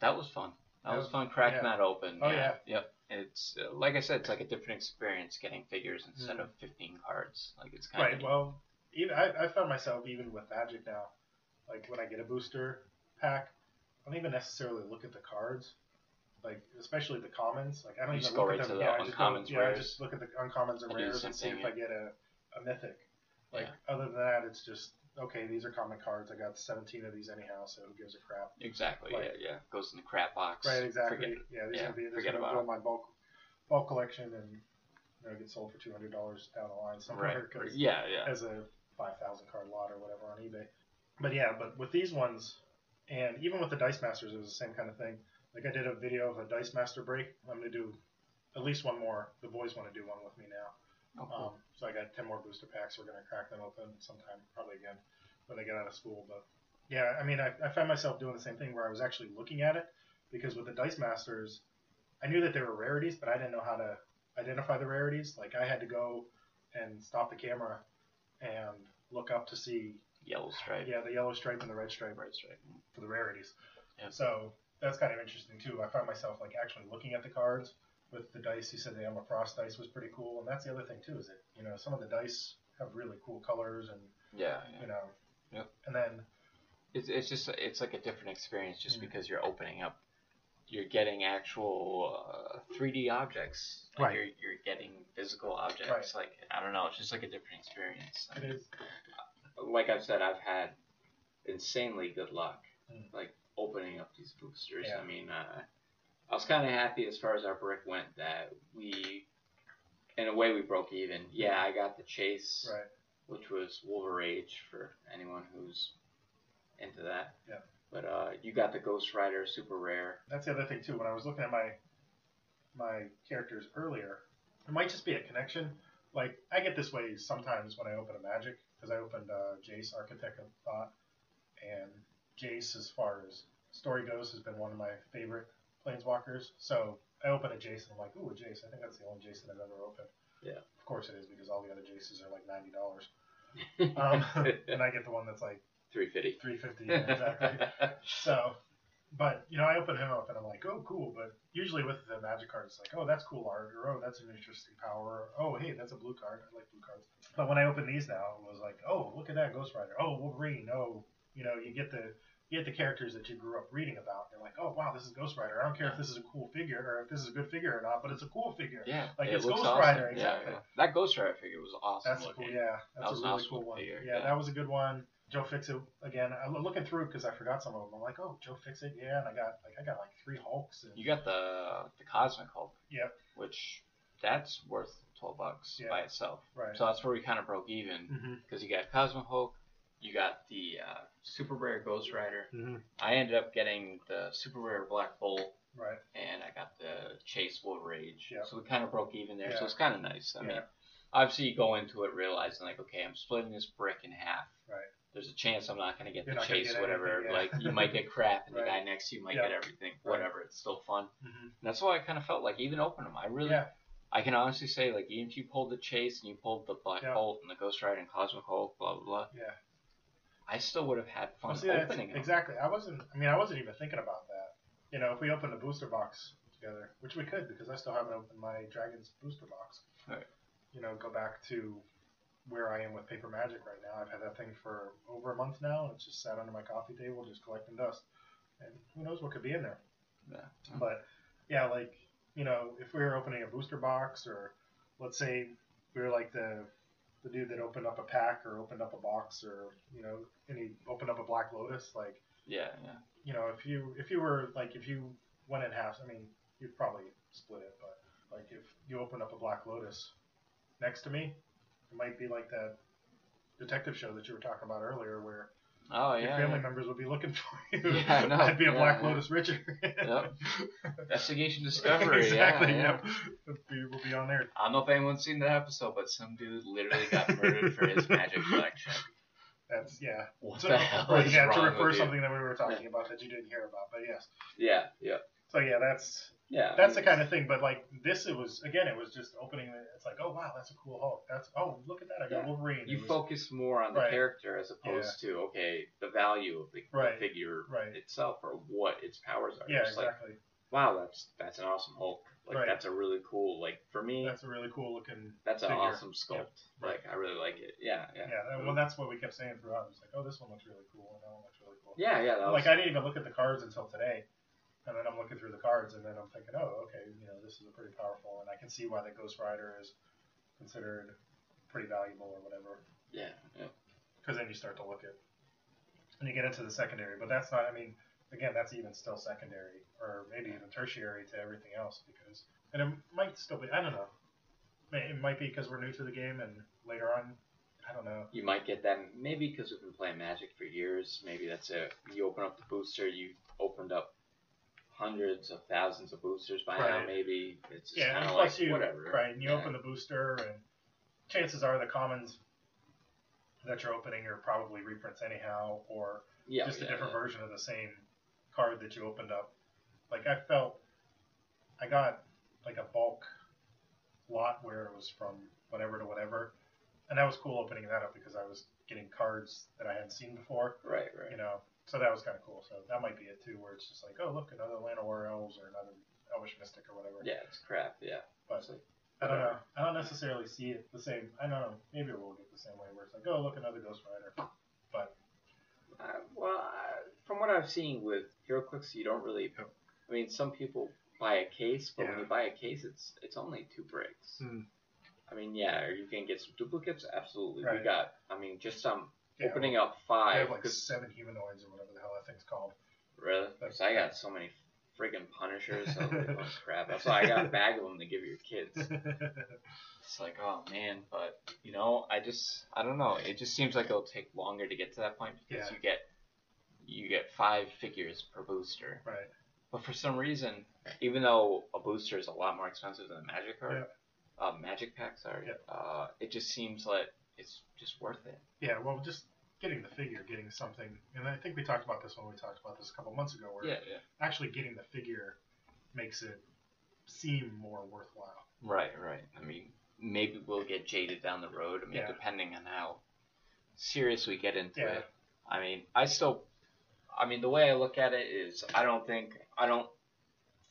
That was fun. That That was was- fun cracking yeah. that open. Oh, yeah. Yep. It's uh, like I said, it's like a different experience getting figures instead Mhm. of 15 cards. Like it's kind Right. of Well, even I, I found myself even with Magic now, like when I get a booster pack, I don't even necessarily look at the cards, like especially the commons. Like I don't You even look right at to them. the yeah, I just go- uncommons, yeah, I just look at the uncommons and I rares and see thing, if I get a, a mythic. Like Yeah. other than that, it's just okay. These are common cards. I got 17 of these anyhow, so who gives a crap? exactly. like- yeah. Yeah. Goes in the crap box. Right, exactly. Forget it. yeah, these yeah, are gonna be these forget are gonna about go it. in my bulk bulk collection and you know, get sold for two hundred dollars down the line somewhere. Right. Yeah. Yeah. as a 5,000 card lot or whatever on eBay. But yeah, but with these ones, and even with the Dice Masters, it was the same kind of thing. Like I did a video of a Dice Master break. I'm going to do at least one more. The boys want to do one with me now. Um, so I got 10 more booster packs. We're going to crack them open sometime, probably again, when they get out of school. But yeah, I mean, I, I found myself doing the same thing where I was actually looking at it because with the Dice Masters, I knew that there were rarities, but I didn't know how to identify the rarities. Like I had to go and stop the camera and look up to see, Yellow stripe. yeah, the yellow stripe and the red stripe Red stripe. for the rarities. Yep. So that's kind of interesting too. I found myself like actually looking at the cards with the dice. You said the Emma Frost dice was pretty cool, and that's the other thing too is that you know some of the dice have really cool colors and Yeah. you know. Yep. And then It's it's just it's like a different experience just Mm. because you're opening up, you're getting actual uh, 3D objects. Like Right. You're you're getting physical objects. Like I don't know, it's just like a different experience. It is. Like I've said, I've had insanely good luck, Mm. like opening up these boosters. Yeah. I mean, uh, I was kind of happy as far as our brick went that we, in a way, we broke even. Yeah, I got the chase Right. which was Wolverage for anyone who's into that. Yeah. But uh, you got the Ghost Rider super rare. That's the other thing too. When I was looking at my my characters earlier, it might just be a connection. Like I get this way sometimes when I open a Magic because I opened uh, Jace, Architect of Thought, and Jace, as far as story goes, has been one of my favorite planeswalkers. So I open a and I'm like, ooh, a Jace. I think that's the only that I've ever opened. Yeah. Of course it is because all the other Jaces are like ninety dollars, um, and I get the one that's like 350. three fifty. Yeah, exactly. So, but you know, I open him up and I'm like, oh, cool. But usually with the magic card, it's like, oh, that's cool art, or oh, that's an interesting power. Or, oh, hey, that's a blue card. I like blue cards. But when I open these now, it was like, oh, look at that Ghost Rider. Oh, Wolverine. Oh, you know, you get the you get the characters that you grew up reading about. You're like, oh, wow, this is Ghost Rider. I don't care if this is a cool figure or if this is a good figure or not, but it's a cool figure. yeah, Like, it it's Ghost awesome. Rider, Yeah, exactly. yeah. That Ghost Rider figure was awesome That's looking. cool. Yeah, that's was a really awesome cool one. figure, Yeah, yeah. that was a good one. Joe Fixit again. I'm looking through because I forgot some of them. I'm like, oh, Joe Fixit, yeah, and I got like I got like three Hulks. And, You got the the Cosmic Hulk. Yep. Which that's worth 12 bucks Yeah. by itself. right. So that's where we kind of broke even mm-hmm. because you got Cosmic Hulk, you got the uh, super rare Ghost Rider. Mm-hmm. I ended up getting the super rare Black Bolt, Right. and I got the Chase Wolverage. Yep. So we kind of broke even there. Yeah. So it's kind of nice. I Yeah. mean, obviously you go into it realizing like, okay, I'm splitting this brick in half. Right. There's a chance I'm not gonna get You're the chase, get whatever. yeah. Like you might get crap, and Right. the guy next to you might Yeah. get everything. Right. Whatever. It's still fun. Mm-hmm. And that's why I kind of felt like even open them. I really. I can honestly say like even if you pulled the chase and you pulled the Black. Bolt and the Ghost Rider and Cosmic Hulk, blah blah blah, Yeah. I still would have had fun Well, see, opening exactly. I wasn't. I mean, I wasn't even thinking about that. You know, if we opened a booster box together, which we could because I still haven't opened my Dragons booster box. Right. You know, go back to where I am with Paper Magic right now. I've had that thing for over a month now, and it's just sat under my coffee table, just collecting dust. And who knows what could be in there. Yeah. But yeah, like you know, if we were opening a booster box, or let's say we were like the the dude that opened up a pack or opened up a box, or you know, and he opened up a Black Lotus, like Yeah, yeah. you know, if you if you were like if you went in half, I mean, you'd probably split it, but like if you opened up a Black Lotus next to me, it might be like that detective show that you were talking about earlier, where Oh your yeah. family yeah. members would be looking for you. Yeah, know. That'd be a Yeah, Black. Lotus Richard. Yep. Investigation Discovery. exactly. Yeah. Yep. We'll be on there. I don't know if anyone's seen that episode, but some dude literally got murdered for his magic collection. That's yeah. What So, the hell is yeah, wrong to refer with you? something that we were talking about that you didn't hear about, but yes. Yeah, yeah, So yeah, that's yeah. that's the kind of thing. But like this, it was again, it was just opening. it- It's like, oh wow, that's a cool Hulk. That's oh look at that, I got Yeah. Wolverine. you was- focus more on the Right. character as opposed to okay the value of the, Right. the figure Right. itself or what its powers are. Yeah, Just like wow, that's that's an awesome Hulk. Like that's a really cool. Like for me, That's a really cool looking. that's an awesome sculpt. Right. Like I really like it. Yeah, yeah, Yeah, well, that's what we kept saying throughout. It was like, oh, this one looks really cool, and that one looks really cool. yeah, yeah. That was, Like I didn't even look at the cards until today, and then I'm looking through the cards, and then I'm thinking, oh, okay, you know, this is a pretty powerful, and I can see why the Ghost Rider is considered pretty valuable or whatever. yeah, yeah. because then you start to look at and you get into the secondary but that's not i mean again that's even still secondary or maybe even tertiary to everything else because and it might still be i don't know it might be because we're new to the game and later on i don't know You might get that maybe because we've been playing Magic for years. Maybe that's it. You open up the booster, you opened up hundreds of thousands of boosters by now. Right. Maybe it's just yeah kind and of plus like you whatever. right and you Yeah. open the booster and chances are the commons that you're opening are probably reprints anyhow or yeah, just a different version of the same card that you opened up. Like I felt, I got like a bulk lot where it was from whatever to whatever, and that was cool opening that up because I was getting cards that I hadn't seen before, Right, right. you know. So that was kind of cool. So that might be it too, where it's just like, oh look, another Llanowar Elves or another Elvish Mystic or whatever. Yeah, it's crap. Yeah, But like, I don't know. I don't necessarily see it the same. I don't know. Maybe we'll get the same way where it's like, oh look, another Ghost Rider. But Uh, well, uh, from what I've seen with HeroClix, you don't really. I mean, some people buy a case, but when you buy a case, it's it's only two bricks. Hmm. I mean, yeah, are you can get some duplicates? Absolutely. We got. I mean, just um Yeah, opening up I five. have like seven humanoids or whatever the hell that thing's called. really? 'Cause I got so many friggin' Punishers. I was like, oh crap! That's why I got a bag of them to give your kids. It's like, oh man, but you know, I just, I don't know. It just seems like it'll take longer to get to that point because Yeah. you get, you get five figures per booster. right. But for some reason, even though a booster is a lot more expensive than a magic card, uh, magic pack, sorry, Yeah. uh, it just seems like it's just worth it. Yeah, well, just getting the figure, getting something, and I think we talked about this when we talked about this a couple months ago, where yeah. actually getting the figure makes it seem more worthwhile. Right, right. I mean, maybe we'll get jaded down the road. I mean, Yeah. depending on how serious we get into Yeah. it. I mean, I still, I mean, the way I look at it is, I don't think, I don't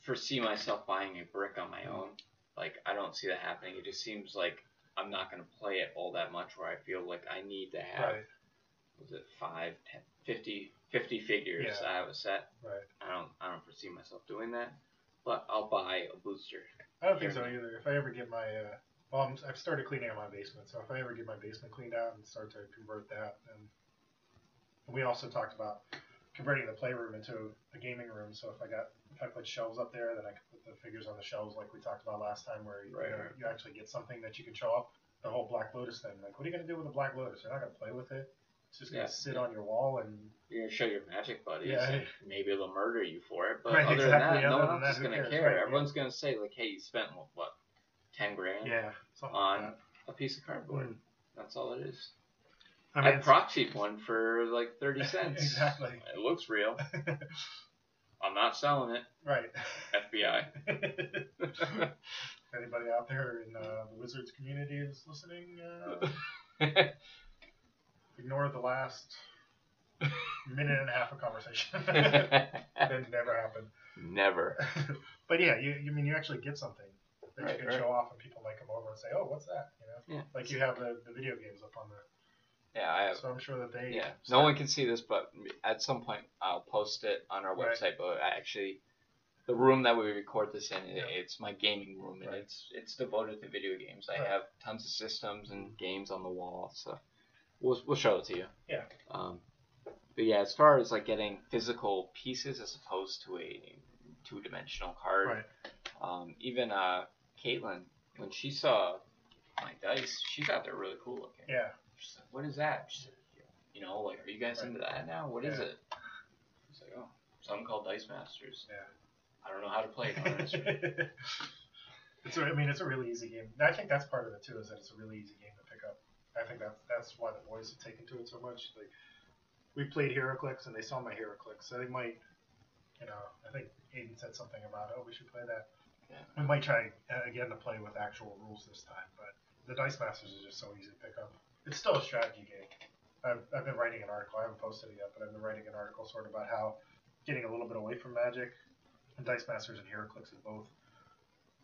foresee myself buying a brick on my own. Like, I don't see that happening. It just seems like I'm not going to play it all that much where I feel like I need to have, Right, was it 5, 10, 50, 50 figures Yeah. I have a set. right. I don't, I don't foresee myself doing that. But I'll buy a booster. I don't think so either. If I ever get my, uh, well, I'm, I've started cleaning out my basement, so if I ever get my basement cleaned out and start to convert that, then and we also talked about converting the playroom into a gaming room. So if I got, if I put shelves up there, then I could put the figures on the shelves like we talked about last time, where you, Right, you, know, you actually get something that you can show up. The whole Black Lotus thing, like, what are you gonna do with a Black Lotus? You're not gonna play with it. It's just gonna Yeah, sit on your wall and You're gonna show your magic buddies. Yeah. and maybe they'll murder you for it, but Right, other exactly, than that, no other one than else that, is who gonna cares, care. right, yeah. Everyone's gonna say like, "Hey, you spent what, ten grand yeah, something on like a piece of cardboard?" Mm. That's all it is. I, I mean, proxied one for like thirty cents. exactly. It looks real. I'm not selling it. right. FBI. Anybody out there in uh, the Wizards community is listening, uh, ignore the last minute and a half of conversation. that never happened. Never. but yeah, you, you mean you actually get something that Right, you can right. show off, and people might come over and say, "Oh, what's that?" You know, Yeah. like you have the, the video games up on the. Yeah, I have. So I'm sure that they. Yeah, no one can see this, but at some point I'll post it on our Right. website. But I actually, the room that we record this in, Yeah. it's my gaming room, and it's it's devoted to video games. I have tons of systems and games on the wall, so we'll we'll show it to you. Yeah. Um, but yeah, as far as like getting physical pieces as opposed to a two-dimensional card, Right. um, even uh, Caitlin, when she saw my dice, she thought they're really cool looking. Yeah. She's like, what is that? She said, you know, like, are you guys Right. into that now? What is Yeah. it? She's like, oh, something called Dice Masters. Yeah. I don't know how to play it. honestly." it's a, I mean, it's a really easy game. And I think that's part of it too, is that it's a really easy game to pick up. I think that's that's why the boys have taken to it so much. Like, we played HeroClix and they saw my HeroClix, so they might, you know, I think Aiden said something about, oh, we should play that. Yeah. We might try uh, again to play with actual rules this time, but the Dice Masters is just so easy to pick up. It's still a strategy game. I've, I've been writing an article. I haven't posted it yet, but I've been writing an article sort of about how getting a little bit away from Magic and Dice Masters and HeroClix have both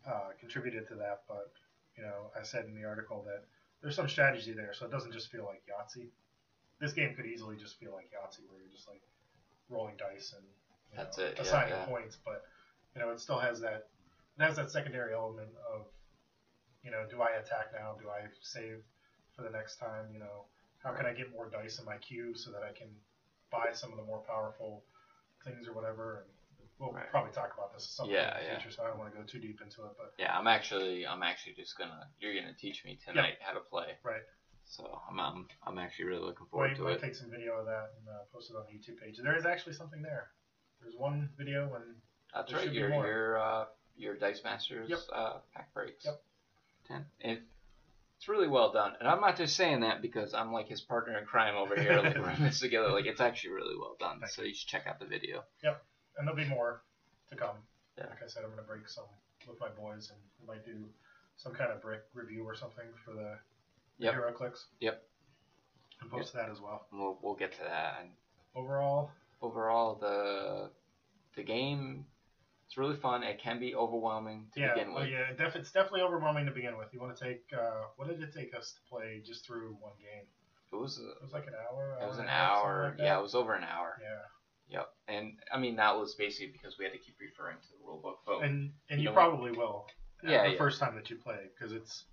uh, contributed to that. But you know, I said in the article that there's some strategy there, so it doesn't just feel like Yahtzee. This game could easily just feel like Yahtzee, where you're just like rolling dice and you That's know, it, yeah, assigning yeah. points. But you know, it still has that it has that secondary element of you know, do I attack now? Do I save for the next time? You know, how can I get more dice in my queue so that I can buy some of the more powerful things or whatever? And we'll Right. probably talk about this at some point Yeah, in the yeah. future, so I don't want to go too deep into it. But Yeah, I'm actually, I'm actually just gonna, you're gonna teach me tonight how to play. Right. So I'm, I'm, I'm actually really looking forward to it. take some video of that and uh, post it on the YouTube page. There is actually something there. There's one video and That's right. Your, your, uh, your Dice Masters Yep. uh, pack breaks. Yep. Ten. It, it's really well done, and I'm not just saying that because I'm like his partner in crime over here. Like we're in this together. Like it's actually really well done. Thank so you should check out the video. And there'll be more to come. Yeah. Like I said, I'm gonna break some with my boys, and we might do some kind of brick review or something for the Yep. HeroClix. Yep. And post that as well. We'll, we'll get to that. And Overall, overall, the the game it's really fun. It can be overwhelming to yeah, begin well, with. yeah, def- it's definitely overwhelming to begin with. You want to take uh, what did it take us to play just through one game? It was. It was like an hour. It was an a something hour. like yeah, it was over an hour. Yeah. Yep. And I mean that was basically because we had to keep referring to the rule book. But and and You you probably will. uh, Yeah, the yeah. first time that you play because it's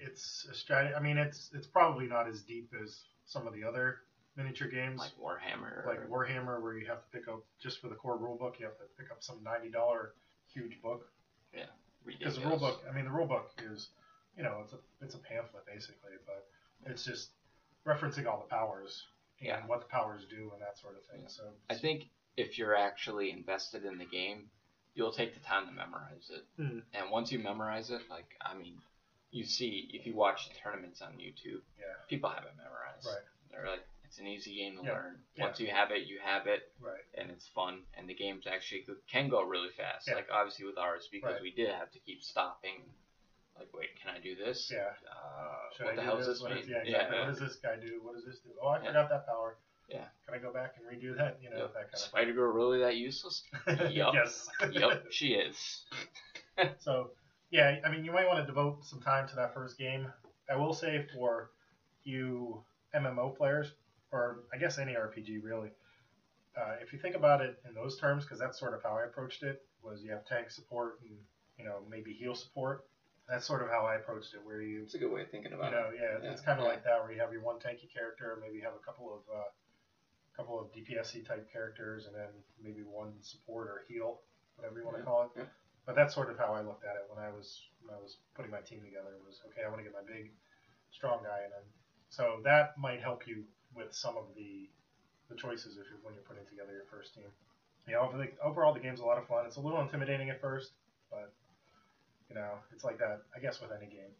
it's a strategy. I mean, it's it's probably not as deep as some of the other miniature games like Warhammer. like Warhammer, where you have to pick up just for the core rule book, you have to pick up some ninety dollar huge book Yeah, because the rule book. I mean, the rule book is you know it's a it's a pamphlet basically, but it's just referencing all the powers and Yeah. what the powers do and that sort of thing. Yeah. So I think if you're actually invested in the game, you'll take the time to memorize it. Hmm. And once you memorize it, like I mean, you see if you watch the tournaments on YouTube, yeah, people have it memorized. Right. They're like, it's an easy game to Yeah. learn. Yeah. Once you have it, you have it, right, and it's fun. And the games actually can go really fast. Yeah. Like obviously with ours, because Right. we did have to keep stopping. Like, wait, can I do this? yeah. Uh, Should what I the do hell this? does this What mean? is- yeah, exactly. Yeah. What does this guy do? What does this do? Oh, I Yeah. forgot that power. Yeah. Can I go back and redo that? You know, Yep. that kind of Spider Girl really that useless? Yup. yes. yep, she is. so, yeah, I mean, you might want to devote some time to that first game. I will say for you MMO players, or I guess any RPG really, uh, if you think about it in those terms, because that's sort of how I approached it, was you have tank support and you know maybe heal support. That's sort of how I approached it, where you It's a good way of thinking about you know, it. yeah, Yeah, it's kind of yeah. like that where you have your one tanky character, maybe you have a couple of uh, couple of DPSy type characters, and then maybe one support or heal, whatever you want to call it. yeah. But that's sort of how I looked at it when I was when I was putting my team together. Was okay, I want to get my big, strong guy, and then so that might help you with some of the the choices if you're, when you're putting together your first team. Know, overall the game's a lot of fun. It's a little intimidating at first, but you know, it's like that. I guess with any game.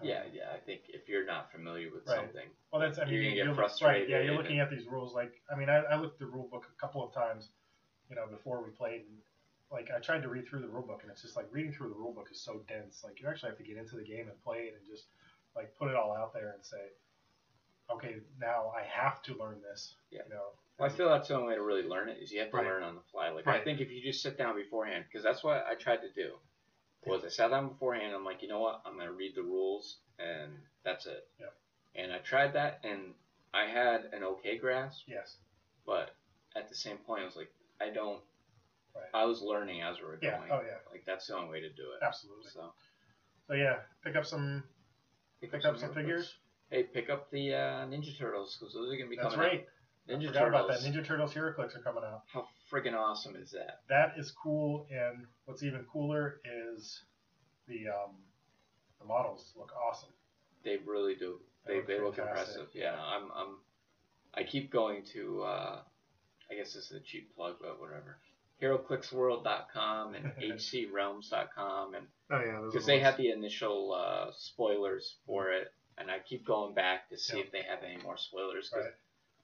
Um, Yeah, yeah. I think if you're not familiar with Right. something, Well, that's I mean You're gonna get look- frustrated Right, yeah, you're looking at these rules like I mean I, I looked the rule book a couple of times, you know, before we played. And, like I tried to read through the rule book, and it's just like reading through the rule book is so dense. Like you actually have to get into the game and play it, and just like put it all out there and say, okay, now I have to learn this. Yeah. You know. Well, I feel that's the only way to really learn it is you have to Right. learn on the fly. Like I think if you just sit down beforehand, because that's what I tried to do. Was I sat down beforehand? I'm like, you know what? I'm gonna read the rules, and that's it. Yep. And I tried that, and I had an okay grasp, Yes. but at the same point, I was like, I don't. Right. I was learning as we were Yeah. going. Oh yeah. Like that's the only way to do it. Absolutely. So So yeah, pick up some pick up some inputs. figures. Hey, pick up the uh, Ninja Turtles because those are gonna be That's coming right. out. I Ninja forgot about that. Turtles. Ninja Turtles HeroClix are coming out. How friggin' awesome is that? That is cool, and what's even cooler is the um, the models look awesome. They really do. They They, look they look impressive. Yeah, I'm, I'm I keep going to uh, I guess this is a cheap plug, but whatever. HeroClixWorld.com and HCRealms.com and Oh yeah, because they had the initial uh, spoilers for it, and I keep going back to see Yeah. if they have any more spoilers. Cause Right.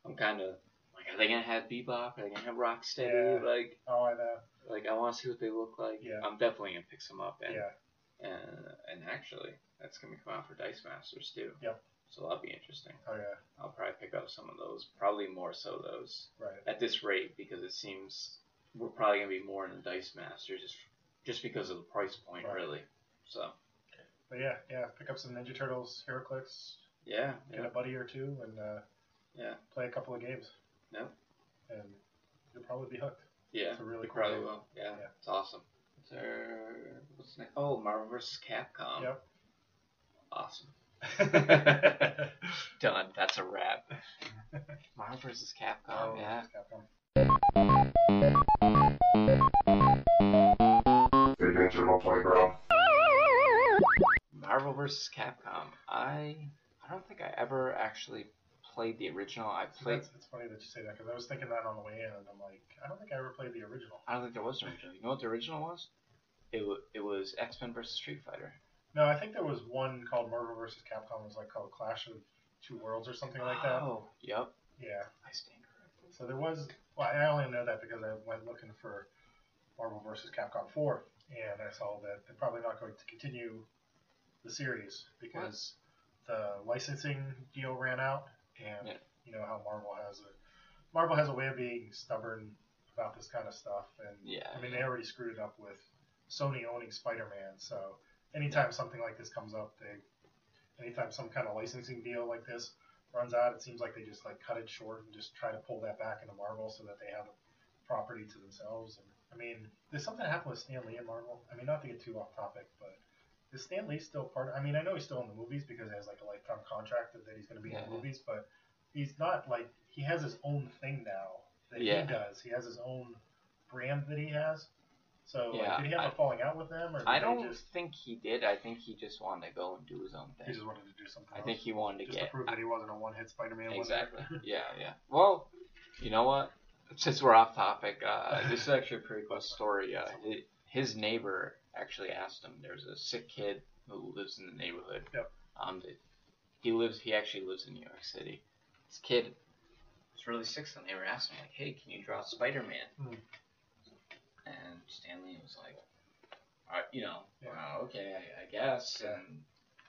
I'm kind of like, are they gonna have Bebop? Are they gonna have Rocksteady? Yeah. Like, Oh, I know. like I want to see what they look like. Yeah. I'm definitely gonna pick some up, and Yeah, and, and actually, that's gonna come out for Dice Masters too. Yep. So that'll be interesting. oh yeah, I'll probably pick up some of those, probably more so those right. at this rate because it seems we're probably gonna be more in the Dice Masters just just because of the price point, Right. really. So But yeah, yeah, pick up some Ninja Turtles HeroClix, yeah, get yeah, a buddy or two, and uh, Yeah. play a couple of games. Yeah. And you'll probably be hooked. yeah. It's a really cool probably game. will. Yeah, Yeah. it's awesome. What's our, what's next? Oh, Marvel vs. Capcom. Yep. Awesome. Done. That's a wrap. Marvel vs. Capcom. Oh, yeah. Capcom. Marvel vs. Capcom. I I don't think I ever actually played the original. I So played. that's, it's funny that you say that because I was thinking that on the way in, and I'm like, I don't think I ever played the original. I don't think there was an original. You know what the original was? It was it was X Men versus Street Fighter. No, I think there was one called Marvel vs. Capcom. It was like called Clash of Two Worlds or something like that. Oh, yep. Yeah. I stand corrected. So there was. Well, I only know that because I went looking for Marvel vs. Capcom 4, and I saw that they're probably not going to continue the series because the licensing deal ran out, and Yeah. you know how Marvel has a Marvel has a way of being stubborn about this kind of stuff, and Yeah. I mean they already screwed it up with Sony owning Spider-Man, so anytime something like this comes up, they anytime some kind of licensing deal like this, runs out, it seems like they just like cut it short and just try to pull that back into Marvel so that they have a property to themselves. And I mean, there's something that happened with Stan Lee in Marvel. I mean, not to get too off topic, but is Stan Lee still part? Of, I mean, I know he's still in the movies because he has like a lifetime contract that he's going to be in the movies, but he's not like he has his own thing now that Yeah. he does. He has his own brand that he has. So like, did he have a I- falling out with them, or I don't just think he did. I think he just wanted to go and do his own thing. he just wanted to do something? I else? think he wanted to just get to prove that he wasn't a one-hit Spider-Man. exactly. yeah, yeah. Well, you know what? Since we're off topic, uh, this is actually a pretty cool story. Uh, his neighbor actually asked him. There's a sick kid who lives in the neighborhood. Yep. Um, that- he lives. He actually lives in New York City. This kid was really sick, so they were asking like, "Hey, can you draw Spider-Man?" Hmm. And Stan Lee was like, uh, "You know, Yeah. "Uh, okay, I, I guess." Yeah. And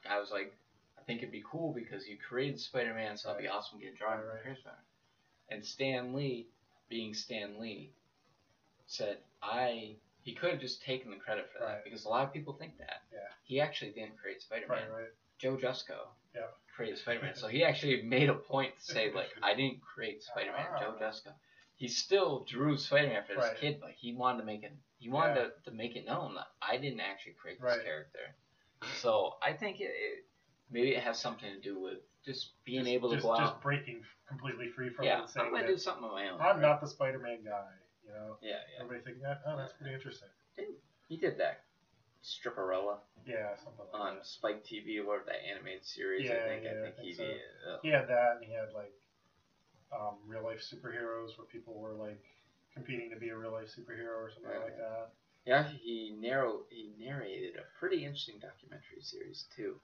I was like, "I think it'd be cool because you created Spider-Man, so it'd be awesome to get drawing Right, right. Spider-Man." And Stan Lee, being Stan Lee, said, "I." He could have just taken the credit for that Right. because a lot of people think that. Yeah. He actually didn't create Spider-Man. Right, right. Joe Jusko Yeah. created Spider-Man. so he actually made a point to say like, I didn't create Spider-Man. Ah. Joe Jusko. He still drew Spider-Man for this kid, but he wanted to make it. He wanted Yeah. to, to make it known that I didn't actually create this Right. character. So I think it, it maybe it has something to do with just being Just- able to just, go just out. breaking completely free from it Yeah, I'm gonna do something of my own. I'm right? not the Spider-Man guy. You know, Yeah, yeah. everybody thinking that. Oh, that's pretty interesting. He did that. Stripperella Yeah, something like on that. Spike TV or that animated series. Yeah, I think. yeah, I I think think he so. did. Ugh. He had that, and he had like um, real life superheroes where people were like competing to be a real life superhero or something like that. Yeah, he narrow he narrated a pretty interesting documentary series too,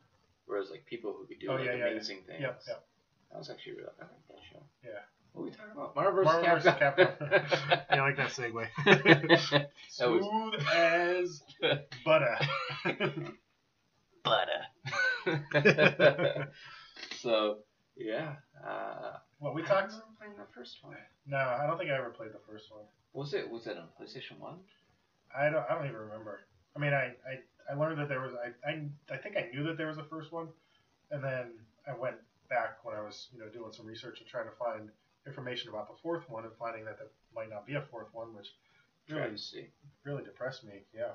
where it was like people who could do Oh, like yeah, yeah, amazing things. Yep, yep. That was actually real. I like that show. Yeah. What are we talking about? Marvel vs. Marvel vs. Capcom. Capcom. yeah, I like that segue. That was- Smooth as butter. Butter. so yeah, uh, well, we talked. remember playing the first one. No, I don't think I ever played the first one. Was it was it on PlayStation One? I don't. I don't even remember. I mean, I, I, I learned that there was. I, I, I think I knew that there was a first one, and then I went back when I was, you know, doing some research and trying to find information about the fourth one, and finding that there might not be a fourth one, which really, really depressed me. Yeah.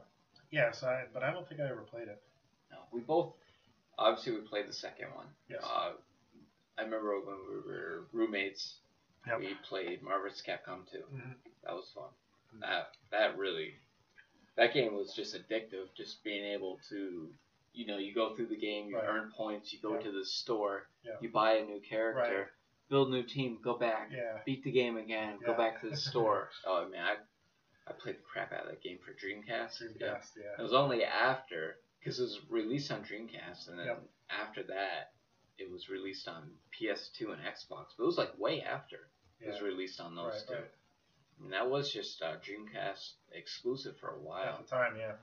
Yes, I. But I don't think I ever played it. No, we both obviously we played the second one. Yes. Uh, I remember when we were roommates. Yep. We played Marvel vs. Capcom 2. Mhm. That was fun. That that really that game was just addictive. Just being able to, you know, you go through the game, you Right. earn points, you go to the store, you buy a new character, Right. Build a new team, go back, Yeah. beat the game again, go back to the store. oh man, I I played the crap out of that game for Dreamcast. Dreamcast. Yeah. It was only after because it was released on Dreamcast, and then Yep. after that, it was released on PS2 and Xbox. But it was like way after it was released on those Right, two. right. Mean, that was just uh, Dreamcast exclusive for a while. At the time, yeah.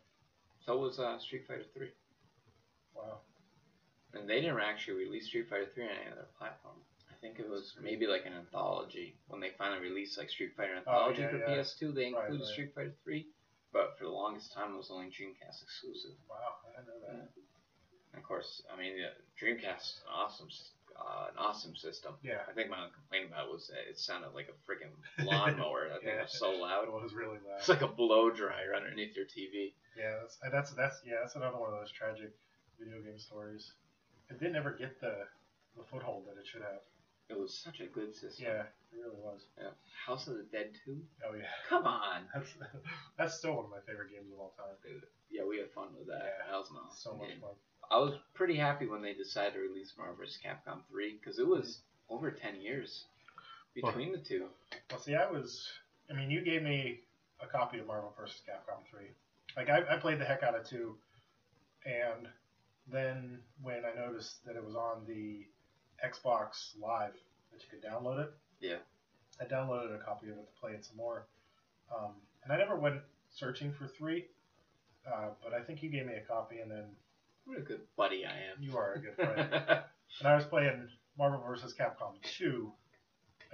So was uh, Street Fighter 3. Wow. And they didn't actually release Street Fighter 3 on any other platform. I think it was maybe like an anthology when they finally released like Street Fighter Anthology Oh, yeah, for yeah. PS2. They Right, included right. Street Fighter 3, but for the longest time it was only Dreamcast exclusive. Wow. I didn't know that. And of course, I mean, the Dreamcast is an awesome, s- uh, an awesome system. Yeah. I think my only complaint about it was that it sounded like a freaking lawnmower. I think Yeah. it was so loud. It was really loud. It's like a blow dryer underneath your TV. Yeah, that's that's that's yeah, that's another one of those tragic video game stories. It didn't ever get the the foothold that it should have. It was such a good system. Yeah, it really was. Yeah. House of the Dead 2? Oh yeah, Come on. that's that's still one of my favorite games of all time. Dude, Yeah, we had fun with that. Yeah. That was an awesome So much game. fun. I was pretty happy when they decided to release Marvel vs. Capcom 3 because it was over 10 years between the two. Well, see, I was. I mean, you gave me a copy of Marvel vs. Capcom 3. Like I, I played the heck out of two, and then when I noticed that it was on the Xbox Live that you could download it. Yeah. I downloaded a copy of it to play it some more, um, and I never went searching for three. Uh, but I think you gave me a copy, and then What a good buddy I am. you are a good friend. and I was playing Marvel vs. Capcom 2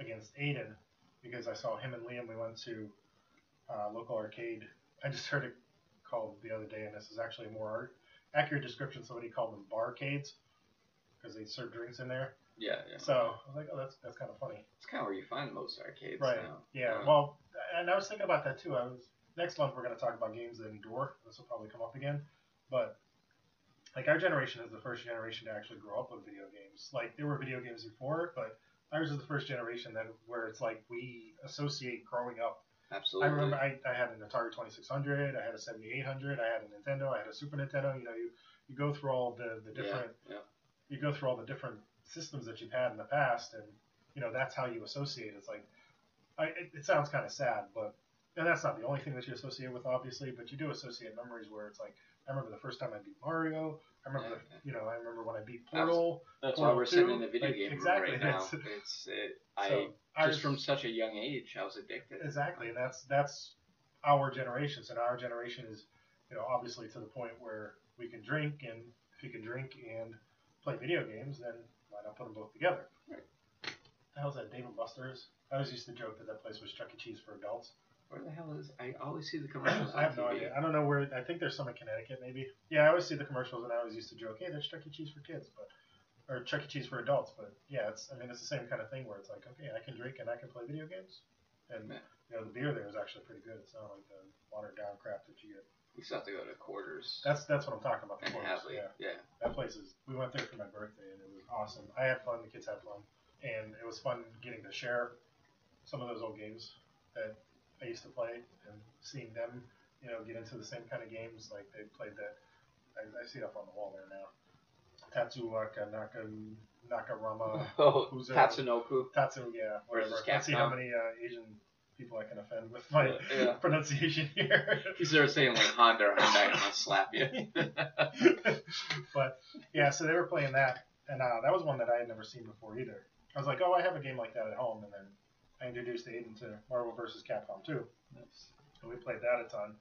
against Aiden because I saw him and Liam. We went to uh, local arcade. I just heard it called the other day, and this is actually a more accurate description. Somebody called them barcades because they serve drinks in there. Yeah, yeah. So I was like, oh, that's that's kind of funny. It's kind of where you find most arcades Right. now. Yeah. Uh, Well, and I was thinking about that too. I was next month we're going to talk about games that endure. This will probably come up again, but like our generation is the first generation to actually grow up with video games. Like there were video games before, but ours is the first generation that where it's like we associate growing up. absolutely. I remember I, I had an Atari 2600, I had a 7800, I had a Nintendo, I had a Super Nintendo. You know, you you go through all the the different Yeah, you go through all the different systems that you've had in the past, and you know that's how you associate. It's like, I, it, it sounds kind of sad, but and that's not the only thing that you associate with, obviously. But you do associate memories where it's like, I remember the first time I beat Mario. I remember, Yeah, the, you know, I remember when I beat Portal. That's Portal why we're sitting in the video like, game room exactly, right now. It's it, I So, ours- just from such a young age, I was addicted. Exactly, and that's that's our generation. So our generation is, you know, obviously to the point where we can drink, and if you can drink and play video games, then why not put them both together? Right. The hell's that, Dave and Buster's? I always used to joke that that place was Chuck E. Cheese for adults. Where the hell is? I always see the commercials. I have no TV. idea. I don't know where. I think there's some in Connecticut, maybe. Yeah, I always see the commercials, and I always used to joke, "Hey, there's Chuck E. Cheese for kids," but or Chuck E. Cheese for adults. But yeah, it's. I mean, it's the same kind of thing where it's like, okay, I can drink and I can play video games, and Yeah. you know, the beer there is actually pretty good. It's not like the watered down crap that you get. We still have to go to quarters That's that's what I'm talking about. The and Quarters, Hadley. yeah, Yeah. that place is. We went there for my birthday, and it was awesome. I had fun. The kids had fun, and it was fun getting to share some of those old games that I used to play, and seeing them, you know, get into the same kind of games. Like they played that. I, I see it up on the wall there now. Tatsuwaka Naka Nakarama Oh, Who's, Tatsunoku. Tatsu. Yeah, whatever. Let's see how many uh, Asian people I can offend with my Yeah. pronunciation here. You start saying like Honda or Hyundai, I'm gonna slap you. but yeah, so they were playing that, and uh, that was one that I had never seen before either. I was like, oh, I have a game like that at home, and then I introduced Aiden to Marvel vs. Capcom 2, and we played that a ton.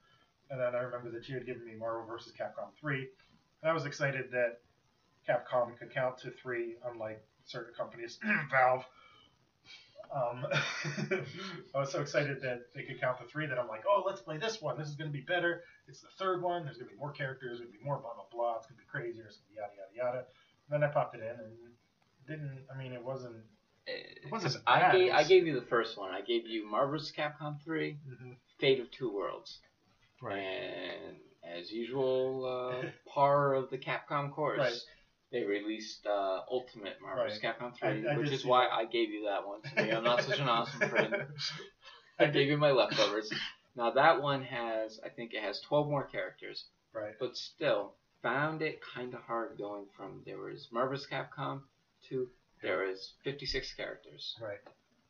And then I remember that you had given me Marvel vs. Capcom 3, and I was excited that Capcom could count to three, unlike certain companies, Valve. Um, I was so excited that they could count to three that I'm like, oh, let's play this one. This is going to be better. It's the third one. There's going to be more characters. There's going to be more blah blah blah. It's going to be crazier. It's going to be yada yada yada. And then I popped it in and didn't. I mean, it wasn't. It wasn't I bad, gave I gave you the first one. I gave you Marvel's Capcom 3, Fate of Two Worlds, Right. and as usual, uh, par of the Capcom course. Right. They released uh, Ultimate Marvel's Capcom 3, I- I which is why that. I gave you that one. To me, I'm not such an awesome friend. I gave you my leftovers. Now that one has, I think it has 12 more characters, right. but still found it kind of hard going from there was Marvel's Capcom to there was 56 characters. Right.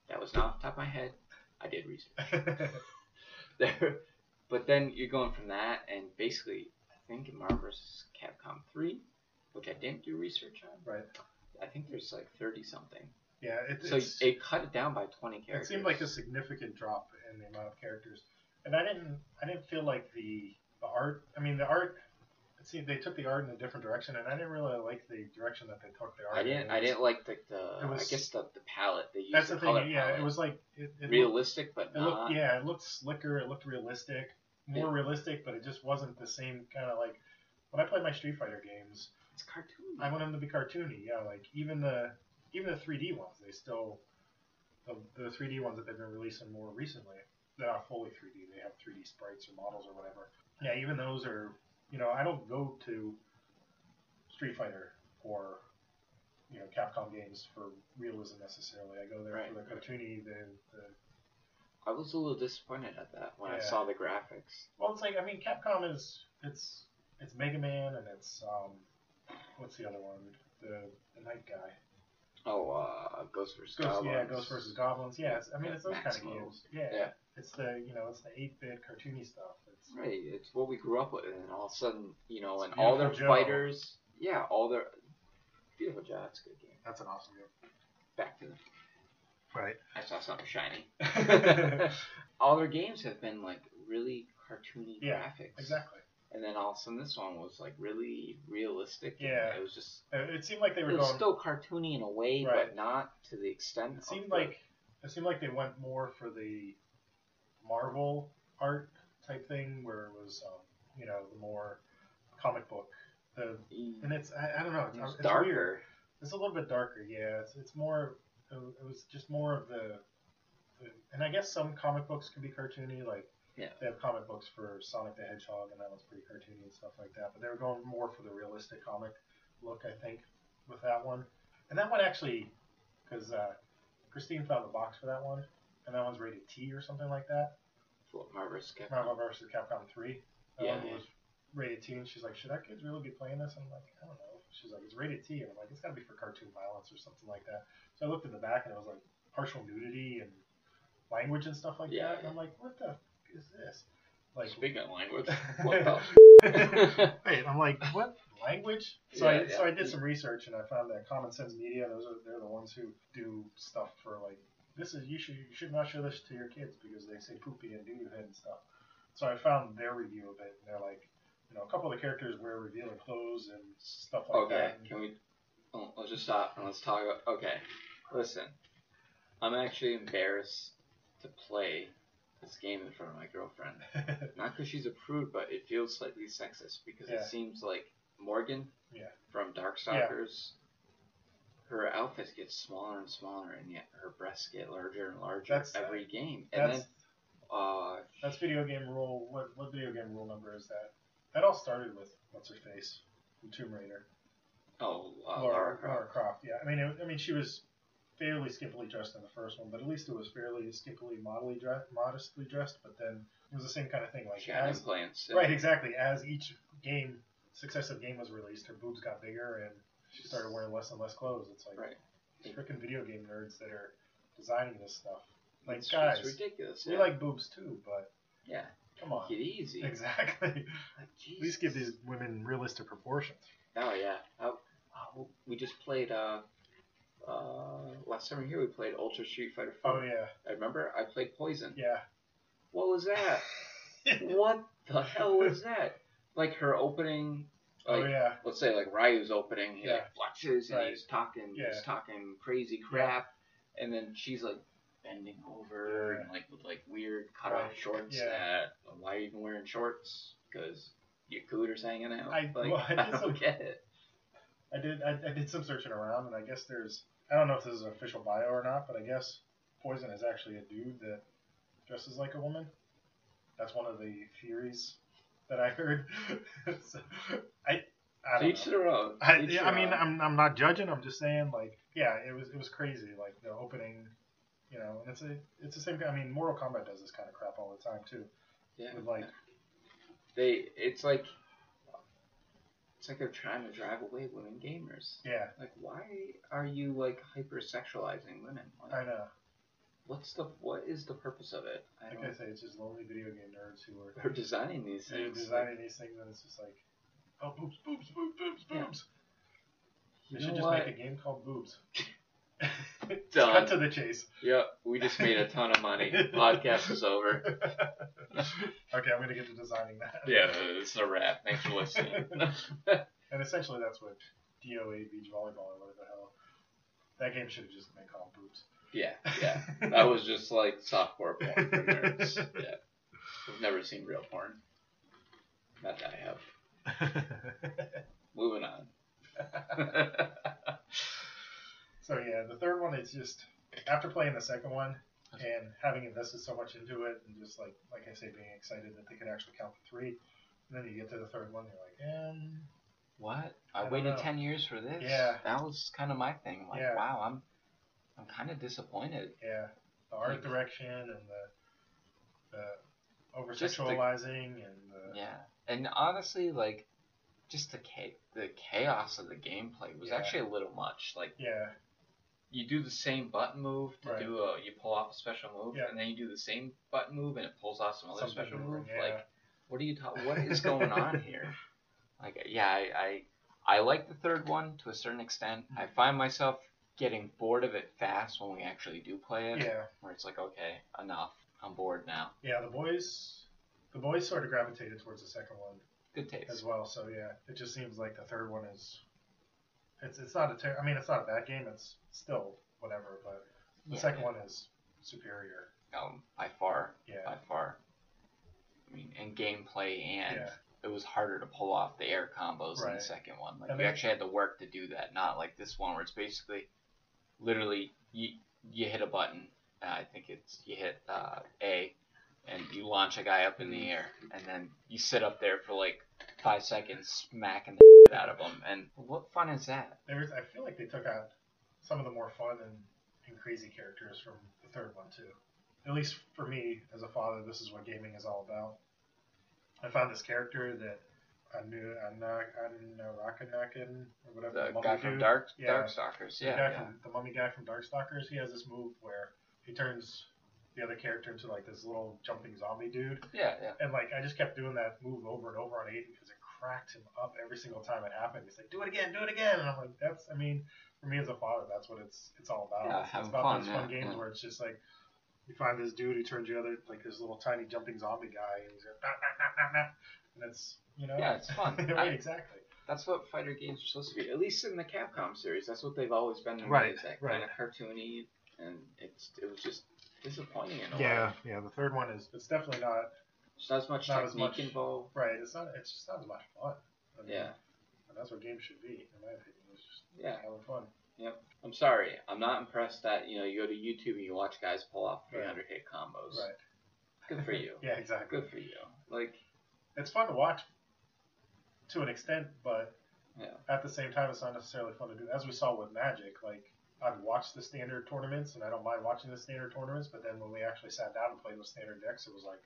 That was not off the top of my head. I did research there, but then you're going from that and basically I think in Marvel's Capcom 3, which I didn't do research on. Right. I think there's like 30 something. yeah. It, So it's, it cut it down by 20 characters. it seemed like a significant drop in the amount of characters, and I didn't. I didn't feel like the the art. I mean, the art. It seemed they took the art in a different direction, and I didn't really like the direction that they took the art. I didn't. I didn't like the, the it was- I guess the, the palette they used. That's the the thing. Yeah, palette. it was like it, it looked, realistic, but it not. looked. Yeah, it looked slicker. It looked realistic, more Yeah. realistic, but it just wasn't the same kind of like. When I played my Street Fighter games, It's cartoon. I want them to be cartoony. Yeah, like even the even the 3D ones, they still the, the 3D ones that they've been releasing more recently. They're not fully 3D. They have 3D sprites or models or whatever. Yeah, even those are. You know, I don't go to Street Fighter or you know Capcom games for realism necessarily. I go there Right. for the cartoony, the, the I was a little disappointed at that when I saw the graphics. Well, it's like I mean, Capcom is it's it's Mega Man and it's um, what's the other one? The the Knight Guy. Oh, uh, Ghost vs. Ghost, Goblins. yeah, Ghost versus Goblins. Yeah, it's, I mean, it's those kind of games. Yeah. Yeah. It's the you know it's the eight bit cartoony stuff. It's Right, it's what we grew up with, and all of a sudden, you know, and all their Joe. fighters, yeah, all their Viewtiful Joe. It's a good game. that's an awesome game. Back to the. Right. I saw something shiny. all their games have been like really cartoony Yeah, graphics. exactly. And then all of a sudden, this one was like really realistic. and Yeah. it was just Uh, It seemed like they were it was going. still cartoony in a way, Right. but not to the extent. It seemed the- like it seemed like they went more for the Marvel art type thing, where it was um, you know the more comic book. The and it's I, I don't know. It's, it it's darker. weird. It's a little bit darker, yeah. It's it's more. It was just more of the, the and I guess some comic books can be cartoony. Like Yeah. they have comic books for Sonic the Hedgehog, and that one's pretty cartoony and stuff like that. But they were going more for the realistic comic look, I think, with that one. And that one actually, because uh, Christine found the box for that one, and that one's rated T or something like that. What Marvel's Capcom? Marvel vs. Capcom 3. That Yeah, one yeah. was rated T, and she's like, should our kids really be playing this? And I'm like, I don't know. She's like, it's rated T, and I'm like, it's got to be for cartoon violence or something like that. So I looked at the back, and it was like partial nudity and language and stuff like Yeah, that. And I'm like, what the is this? Like, Speaking of language, what the? Wait, I'm like, what language? So Yeah, I so. I did some research and I found that Common Sense Media, those are they're the ones who do stuff for like this is you should you should not show this to your kids because they say poopy and doo head and stuff. So I found their review of it and they're like, you know, a couple of the characters wear revealing clothes and stuff like okay, that. can we? Oh, let's just stop and let's talk about. Okay, listen. I'm actually embarrassed to play this game in front of my girlfriend. Not because she's a prude, but it feels slightly sexist because Yeah. it seems like Morrigan Yeah. from Darkstalkers, her outfit gets smaller and smaller, and yet her breasts get larger and larger That's- every game. And That's then, uh, that's video game rule. What what video game rule number is that? That all started with what's her face from Tomb Raider. oh, uh, Laura, Lara Croft. Lara Croft. Yeah, I mean, it, I mean, she was fairly skimpily dressed in the first one, but at least it was fairly skimpily, modestly dressed. Modestly dressed, but then it was the same kind of thing. Like She had as implants. right, exactly. As each game, successive game was released, her boobs got bigger and she started wearing less and less clothes. It's like Right. freaking video game nerds that are designing this stuff. Like It's, guys, it's ridiculous. we yeah. like boobs too, but Yeah. come on, it easy. exactly. Like, At least give these women realistic proportions. Oh yeah. Oh, oh, we just played. Uh, uh, last summer here we played Ultra Street Fighter 4. Oh yeah, I remember I played Poison. yeah. What was that? what the hell was that? Like her opening. Like, oh yeah. let's say like Ryu's opening, he Yeah. like flexes and Right. he's talking, Yeah. he's talking crazy crap, and then she's like bending over Yeah. and like with like weird cut off Right. shorts. Yeah. That why are you even wearing shorts? Because your cooter's hanging out. I- like well, I I, don't some- get it. I did. I, I did some searching around, and I guess there's. I don't know if this is an official bio or not, but I guess Poison is actually a dude that dresses like a woman. That's one of the theories that I heard. so, I. I don't Each know. their own. I, Each yeah, their I mean, own. I'm, I'm not judging. I'm just saying, like, yeah, it was it was crazy. Like the opening, you know, and it's a it's the same. I mean, Mortal Kombat does this kind of crap all the time too. yeah. With like, they, it's like, it's like they're trying to drive away women gamers. yeah, Like, why are you like hypersexualizing women? Like, I know. what's the what is the purpose of it? I Like. I say, it's just lonely video game nerds who are They're designing these they're things. designing these things, and it's just like, oh, boobs, boobs, boobs, boobs, Yeah. boobs. You They should just what? make a game called Boobs. Done. Cut to the chase. Yep, we just made a ton of money. Podcast is over. okay, I'm gonna get to designing that. Yeah, it's a wrap. Thanks for listening. And essentially, that's what DOA Beach Volleyball or whatever the hell. That game should have just been called Boobs. yeah, yeah. That was just like softcore porn for nerds. Yeah. I've never seen real porn. Not that I have. Moving on. So yeah, the third one is just after playing the second one and having invested so much into it, and just like like I say, being excited that they could actually count to three. And then you get to the third one, you're like, um, What? I I, waited know. ten years for this. Yeah. That was kind of my thing. Like, Yeah. wow, I'm, I'm kind of disappointed. yeah, the art Like- direction and the the over sexualizing and the Yeah. And honestly, like, just the the chaos of the gameplay was Yeah. actually a little much. Like, yeah, you do the same button move to Right. do a, you pull off a special move, Yeah. and then you do the same button move and it pulls off some other Something special move. Like, what are you ta- What is going on here? Like, yeah, I, I I like the third one to a certain extent. Mm-hmm. I find myself getting bored of it fast when we actually do play it. yeah, Where it's like, okay, enough. I'm bored now. yeah. The boys, the boys sort of gravitated towards the second one Good taste. as well. So yeah, it just seems like the third one is. It's it's not a ter- I mean, it's not a bad game. It's still whatever, but the Yeah, second one is superior. Um, by far, Yeah, by far. I mean, in gameplay and Yeah. it was harder to pull off the air combos in Right. the second one. Like And you they- actually had to work to do that, not like this one where it's basically literally you you hit a button. Uh, I think it's you hit uh, A, and you launch a guy up in the air, and then you sit up there for like five seconds, smacking the shit out of them. And what fun is that? There was, I feel like they took out some of the more fun and, and crazy characters from the third one too. At least for me, as a father, this is what gaming is all about. I found this character that I knew Anarakaнаkin or whatever. The mummy guy from dude. Dark Yeah. Darkstalkers, The yeah, guy yeah. from the mummy guy from Darkstalkers. He has this move where he turns the other character into like this little jumping zombie dude. yeah, yeah. And like I just kept doing that move over and over on Aiden because cracked him up every single time it happened. He's like, "Do it again, do it again," and I'm like, "That's, I mean, for me as a father, that's what it's it's all about. Yeah, it's, it's about fun, those yeah, fun games yeah. where it's just like you find this dude who turns you other like this little tiny jumping zombie guy, and he's like, nah, nah, nah, nah, nah. and it's you know, Yeah, it's fun. right, I- exactly. That's what fighter games are supposed to be. At least in the Capcom series, that's what they've always been. To Right, is that right. kind of cartoony, and it's it was just disappointing in a Yeah, way. yeah. The third one is it's definitely not There's not as much Not as much- involved. right. It's not. It's just not as much fun. I mean, Yeah, and that's what games should be, in my opinion. It's just yeah. having fun. Yep. I'm sorry, I'm not impressed that you know you go to YouTube and you watch guys pull off Right. 300 hit combos. Right. Good for you. Yeah, exactly. Good for you. Like, it's fun to watch to an extent, but Yeah. at the same time, it's not necessarily fun to do. As we saw with Magic, like I've watched the standard tournaments, and I don't mind watching the standard tournaments. But then when we actually sat down and played with standard decks, it was like,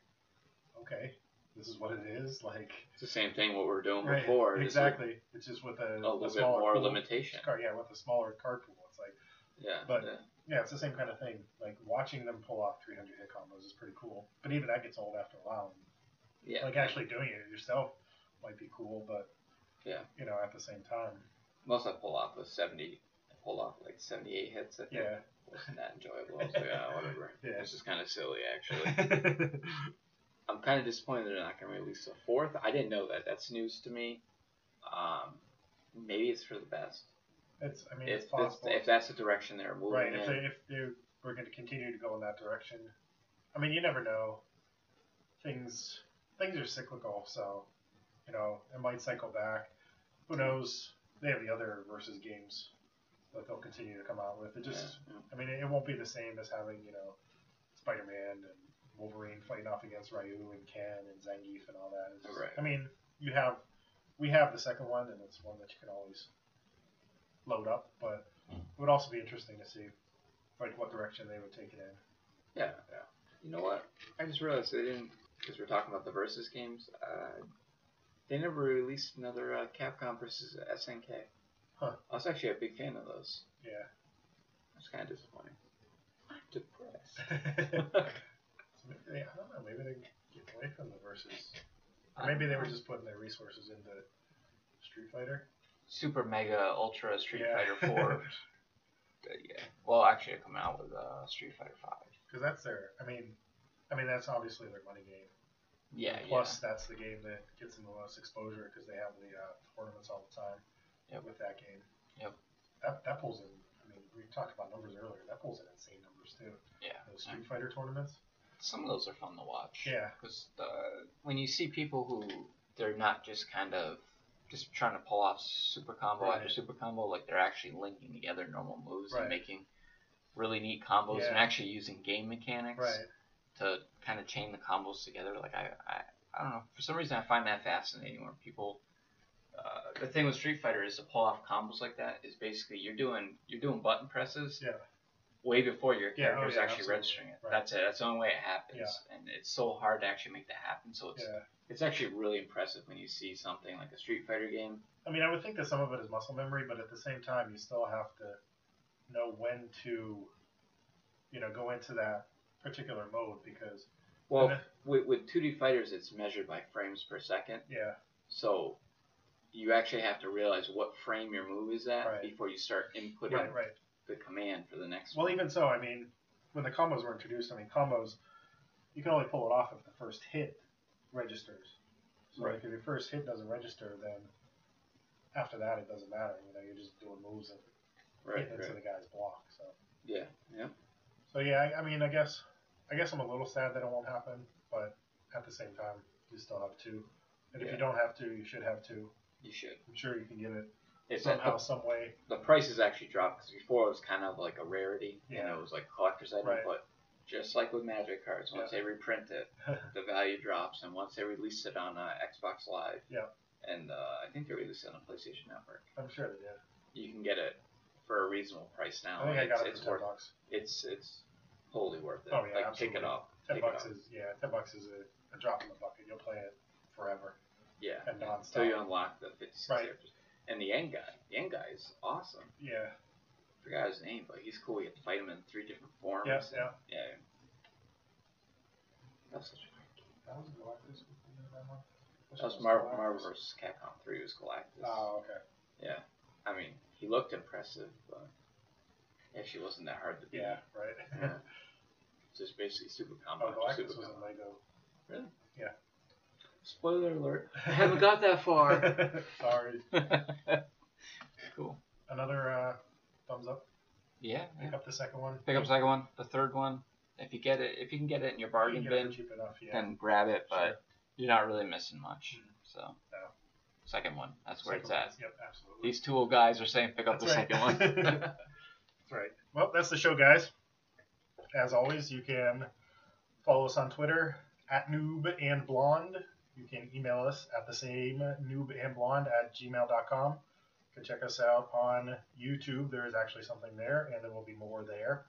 okay, this is what it is. Like it's the same thing what we were doing right, before. exactly. It's just with a, A little a bit more pool. limitation. Card, yeah, with a smaller card pool. It's like Yeah. But- yeah. yeah, it's the same kind of thing. Like watching them pull off 300 hit combos is pretty cool. But even that gets old after a while. yeah. Like actually doing it yourself might be cool, but Yeah. you know, at the same time, Most I pull off was 70. I pulled off like 78 hits. I think. yeah. wasn't that enjoyable. So yeah, whatever. Yeah. This is kind of silly, actually. I'm kind of disappointed they're not going to release a fourth. I didn't know that. That's news to me. Um, maybe it's for the best. it's, I mean, If, it's possible. if that's the direction they're moving right. in. If they, if they we're going to continue to go in that direction, I mean, you never know. Things things are cyclical, so you know it might cycle back. Who knows? They have the other versus games that they'll continue to come out with. It just, yeah, I mean, it, it won't be the same as having you know Spider-Man and Wolverine fighting off against Ryu and Ken and Zangief and all that. It's just- Right. I mean, you have we have the second one, and it's one that you can always load up, but it would also be interesting to see like what direction they would take it in. yeah, yeah. You know what? I just realized they didn't, because we're talking about the versus games. Uh, they never released another uh, Capcom versus SNK. Huh. I was actually a big fan of those. Yeah. That's kind of disappointing. I'm depressed. They, I don't know. Maybe they get away from the versus. Or maybe they were just putting their resources into Street Fighter. Super Mega Ultra Street Yeah. Fighter 4. Uh, yeah. Well, actually, they're coming out with uh, Street Fighter 5. Because that's their. I mean, I mean that's obviously their money game. Yeah, Plus, that's the game that gets them the most exposure because they have the uh, tournaments all the time. Yep. With that game. Yep. That that pulls in. I mean, we talked about numbers earlier. That pulls in insane numbers too. yeah. Those Street Fighter tournaments. Some of those are fun to watch. Yeah. Because when you see people who they're not just kind of just trying to pull off super combo Right. after super combo, like they're actually linking together normal moves Right. and making really neat combos and actually using game mechanics Right. to kind of chain the combos together. Like I, I, I don't know. For some reason, I find that fascinating. Where people, uh, the thing with Street Fighter is to pull off combos like that is basically you're doing you're doing button presses. Yeah. Way before your Yeah, oh yeah, actually absolutely. registering it. Right. That's it. That's the only way it happens. Yeah. And it's so hard to actually make that happen. So it's it's actually really impressive when you see something like a Street Fighter game. I mean, I would think that some of it is muscle memory, but at the same time, you still have to know when to, you know, go into that particular mode because, Well, with, with 2D fighters, it's measured by frames per second. yeah, So you actually have to realize what frame your move is at Right. before you start inputting right, right. The command for the next Well, one. even so, I mean, when the combos were introduced, I mean, combos, you can only pull it off if the first hit registers. So Right. like, if your first hit doesn't register, then after that, it doesn't matter. You know, you're just doing moves and Right, hitting into right. the guy's block. So, Yeah, yeah. so yeah, I, I mean, I guess, I guess I'm a little sad that it won't happen, but at the same time, you still have two And if you don't have to, you should have to. You should. I'm sure you can get it It's somehow, the, some way. the prices actually dropped because before it was kind of like a rarity. You Yeah. know, it was like collector's item. Right. But just like with Magic cards, once Yeah. they reprint it, the value drops, and once they release it on uh, Xbox Live, Yeah. and uh, I think they released it on PlayStation Network, I'm sure they did. you can get it for a reasonable price now. I think I it's, got it it's for ten worth bucks. it's it's totally worth it. Oh, yeah, like absolutely. pick it up. Ten bucks is yeah, ten bucks is a, a drop in the bucket. You'll play it forever yeah. and nonstop. Until you unlock the 56 Right. characters. And the end guy, the end guy is awesome. Yeah, I forgot his name, but he's cool. You have to fight him in three different forms. yeah, and- yeah. yeah. That was such a great game. That was Galactus. That one? That was Marvel, Marvel vs. Capcom 3 was Galactus. Oh, okay. Yeah. I mean, he looked impressive, but he actually wasn't that hard to beat. Yeah, right. Yeah. It's just basically super combo. oh, combo. Galactus super was in combo. Lego. Spoiler alert. I haven't got that far. Sorry. cool. Another uh, thumbs up. Yeah. Pick up the second one. Pick up the second one, the third one. If you get it, if you can get it in your You bargain it bin, enough. Yeah. then grab it. But Sure. you're not really missing much. So, No. second one. That's where Second it's at. Yep, absolutely. These two old guys are saying pick up That's the right. second one. That's right. Well, that's the show, guys. As always, you can follow us on Twitter at noob and blonde. You can email us at the same noob and blonde at gmail.com. You can check us out on YouTube. There is actually something there, and there will be more there.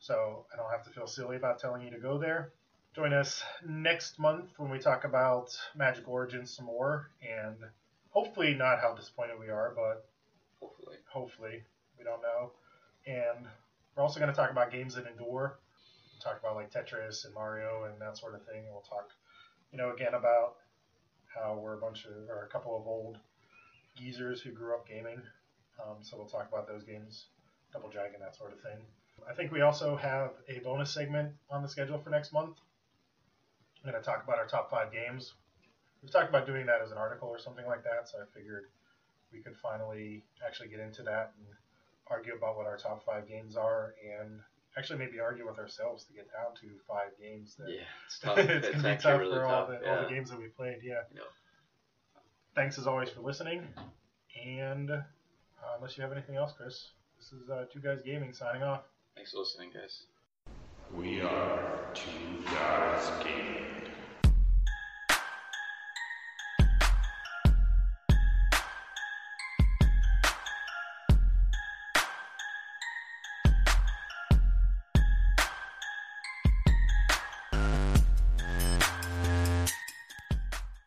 So I don't have to feel silly about telling you to go there. Join us next month when we talk about Magic Origins some more, and hopefully not how disappointed we are, but Hopefully. hopefully. We don't know. And we're also going to talk about games that endure. Talk about like Tetris and Mario and that sort of thing. And we'll talk, you know, again about how we're a bunch of, or a couple of old geezers who grew up gaming. Um, so we'll talk about those games, Double Dragon, that sort of thing. I think we also have a bonus segment on the schedule for next month. I'm going to talk about our top five games. We've talked about doing that as an article or something like that, so I figured we could finally actually get into that and argue about what our top five games are and actually maybe argue with ourselves to get down to five games that Yeah, it's tough. it's, it's gonna be tough really for all tough. the, all the games that we played yeah Yeah. thanks as always for listening and uh, unless you have anything else chris this is uh, two guys gaming signing off Thanks for listening, guys. We are two guys gaming.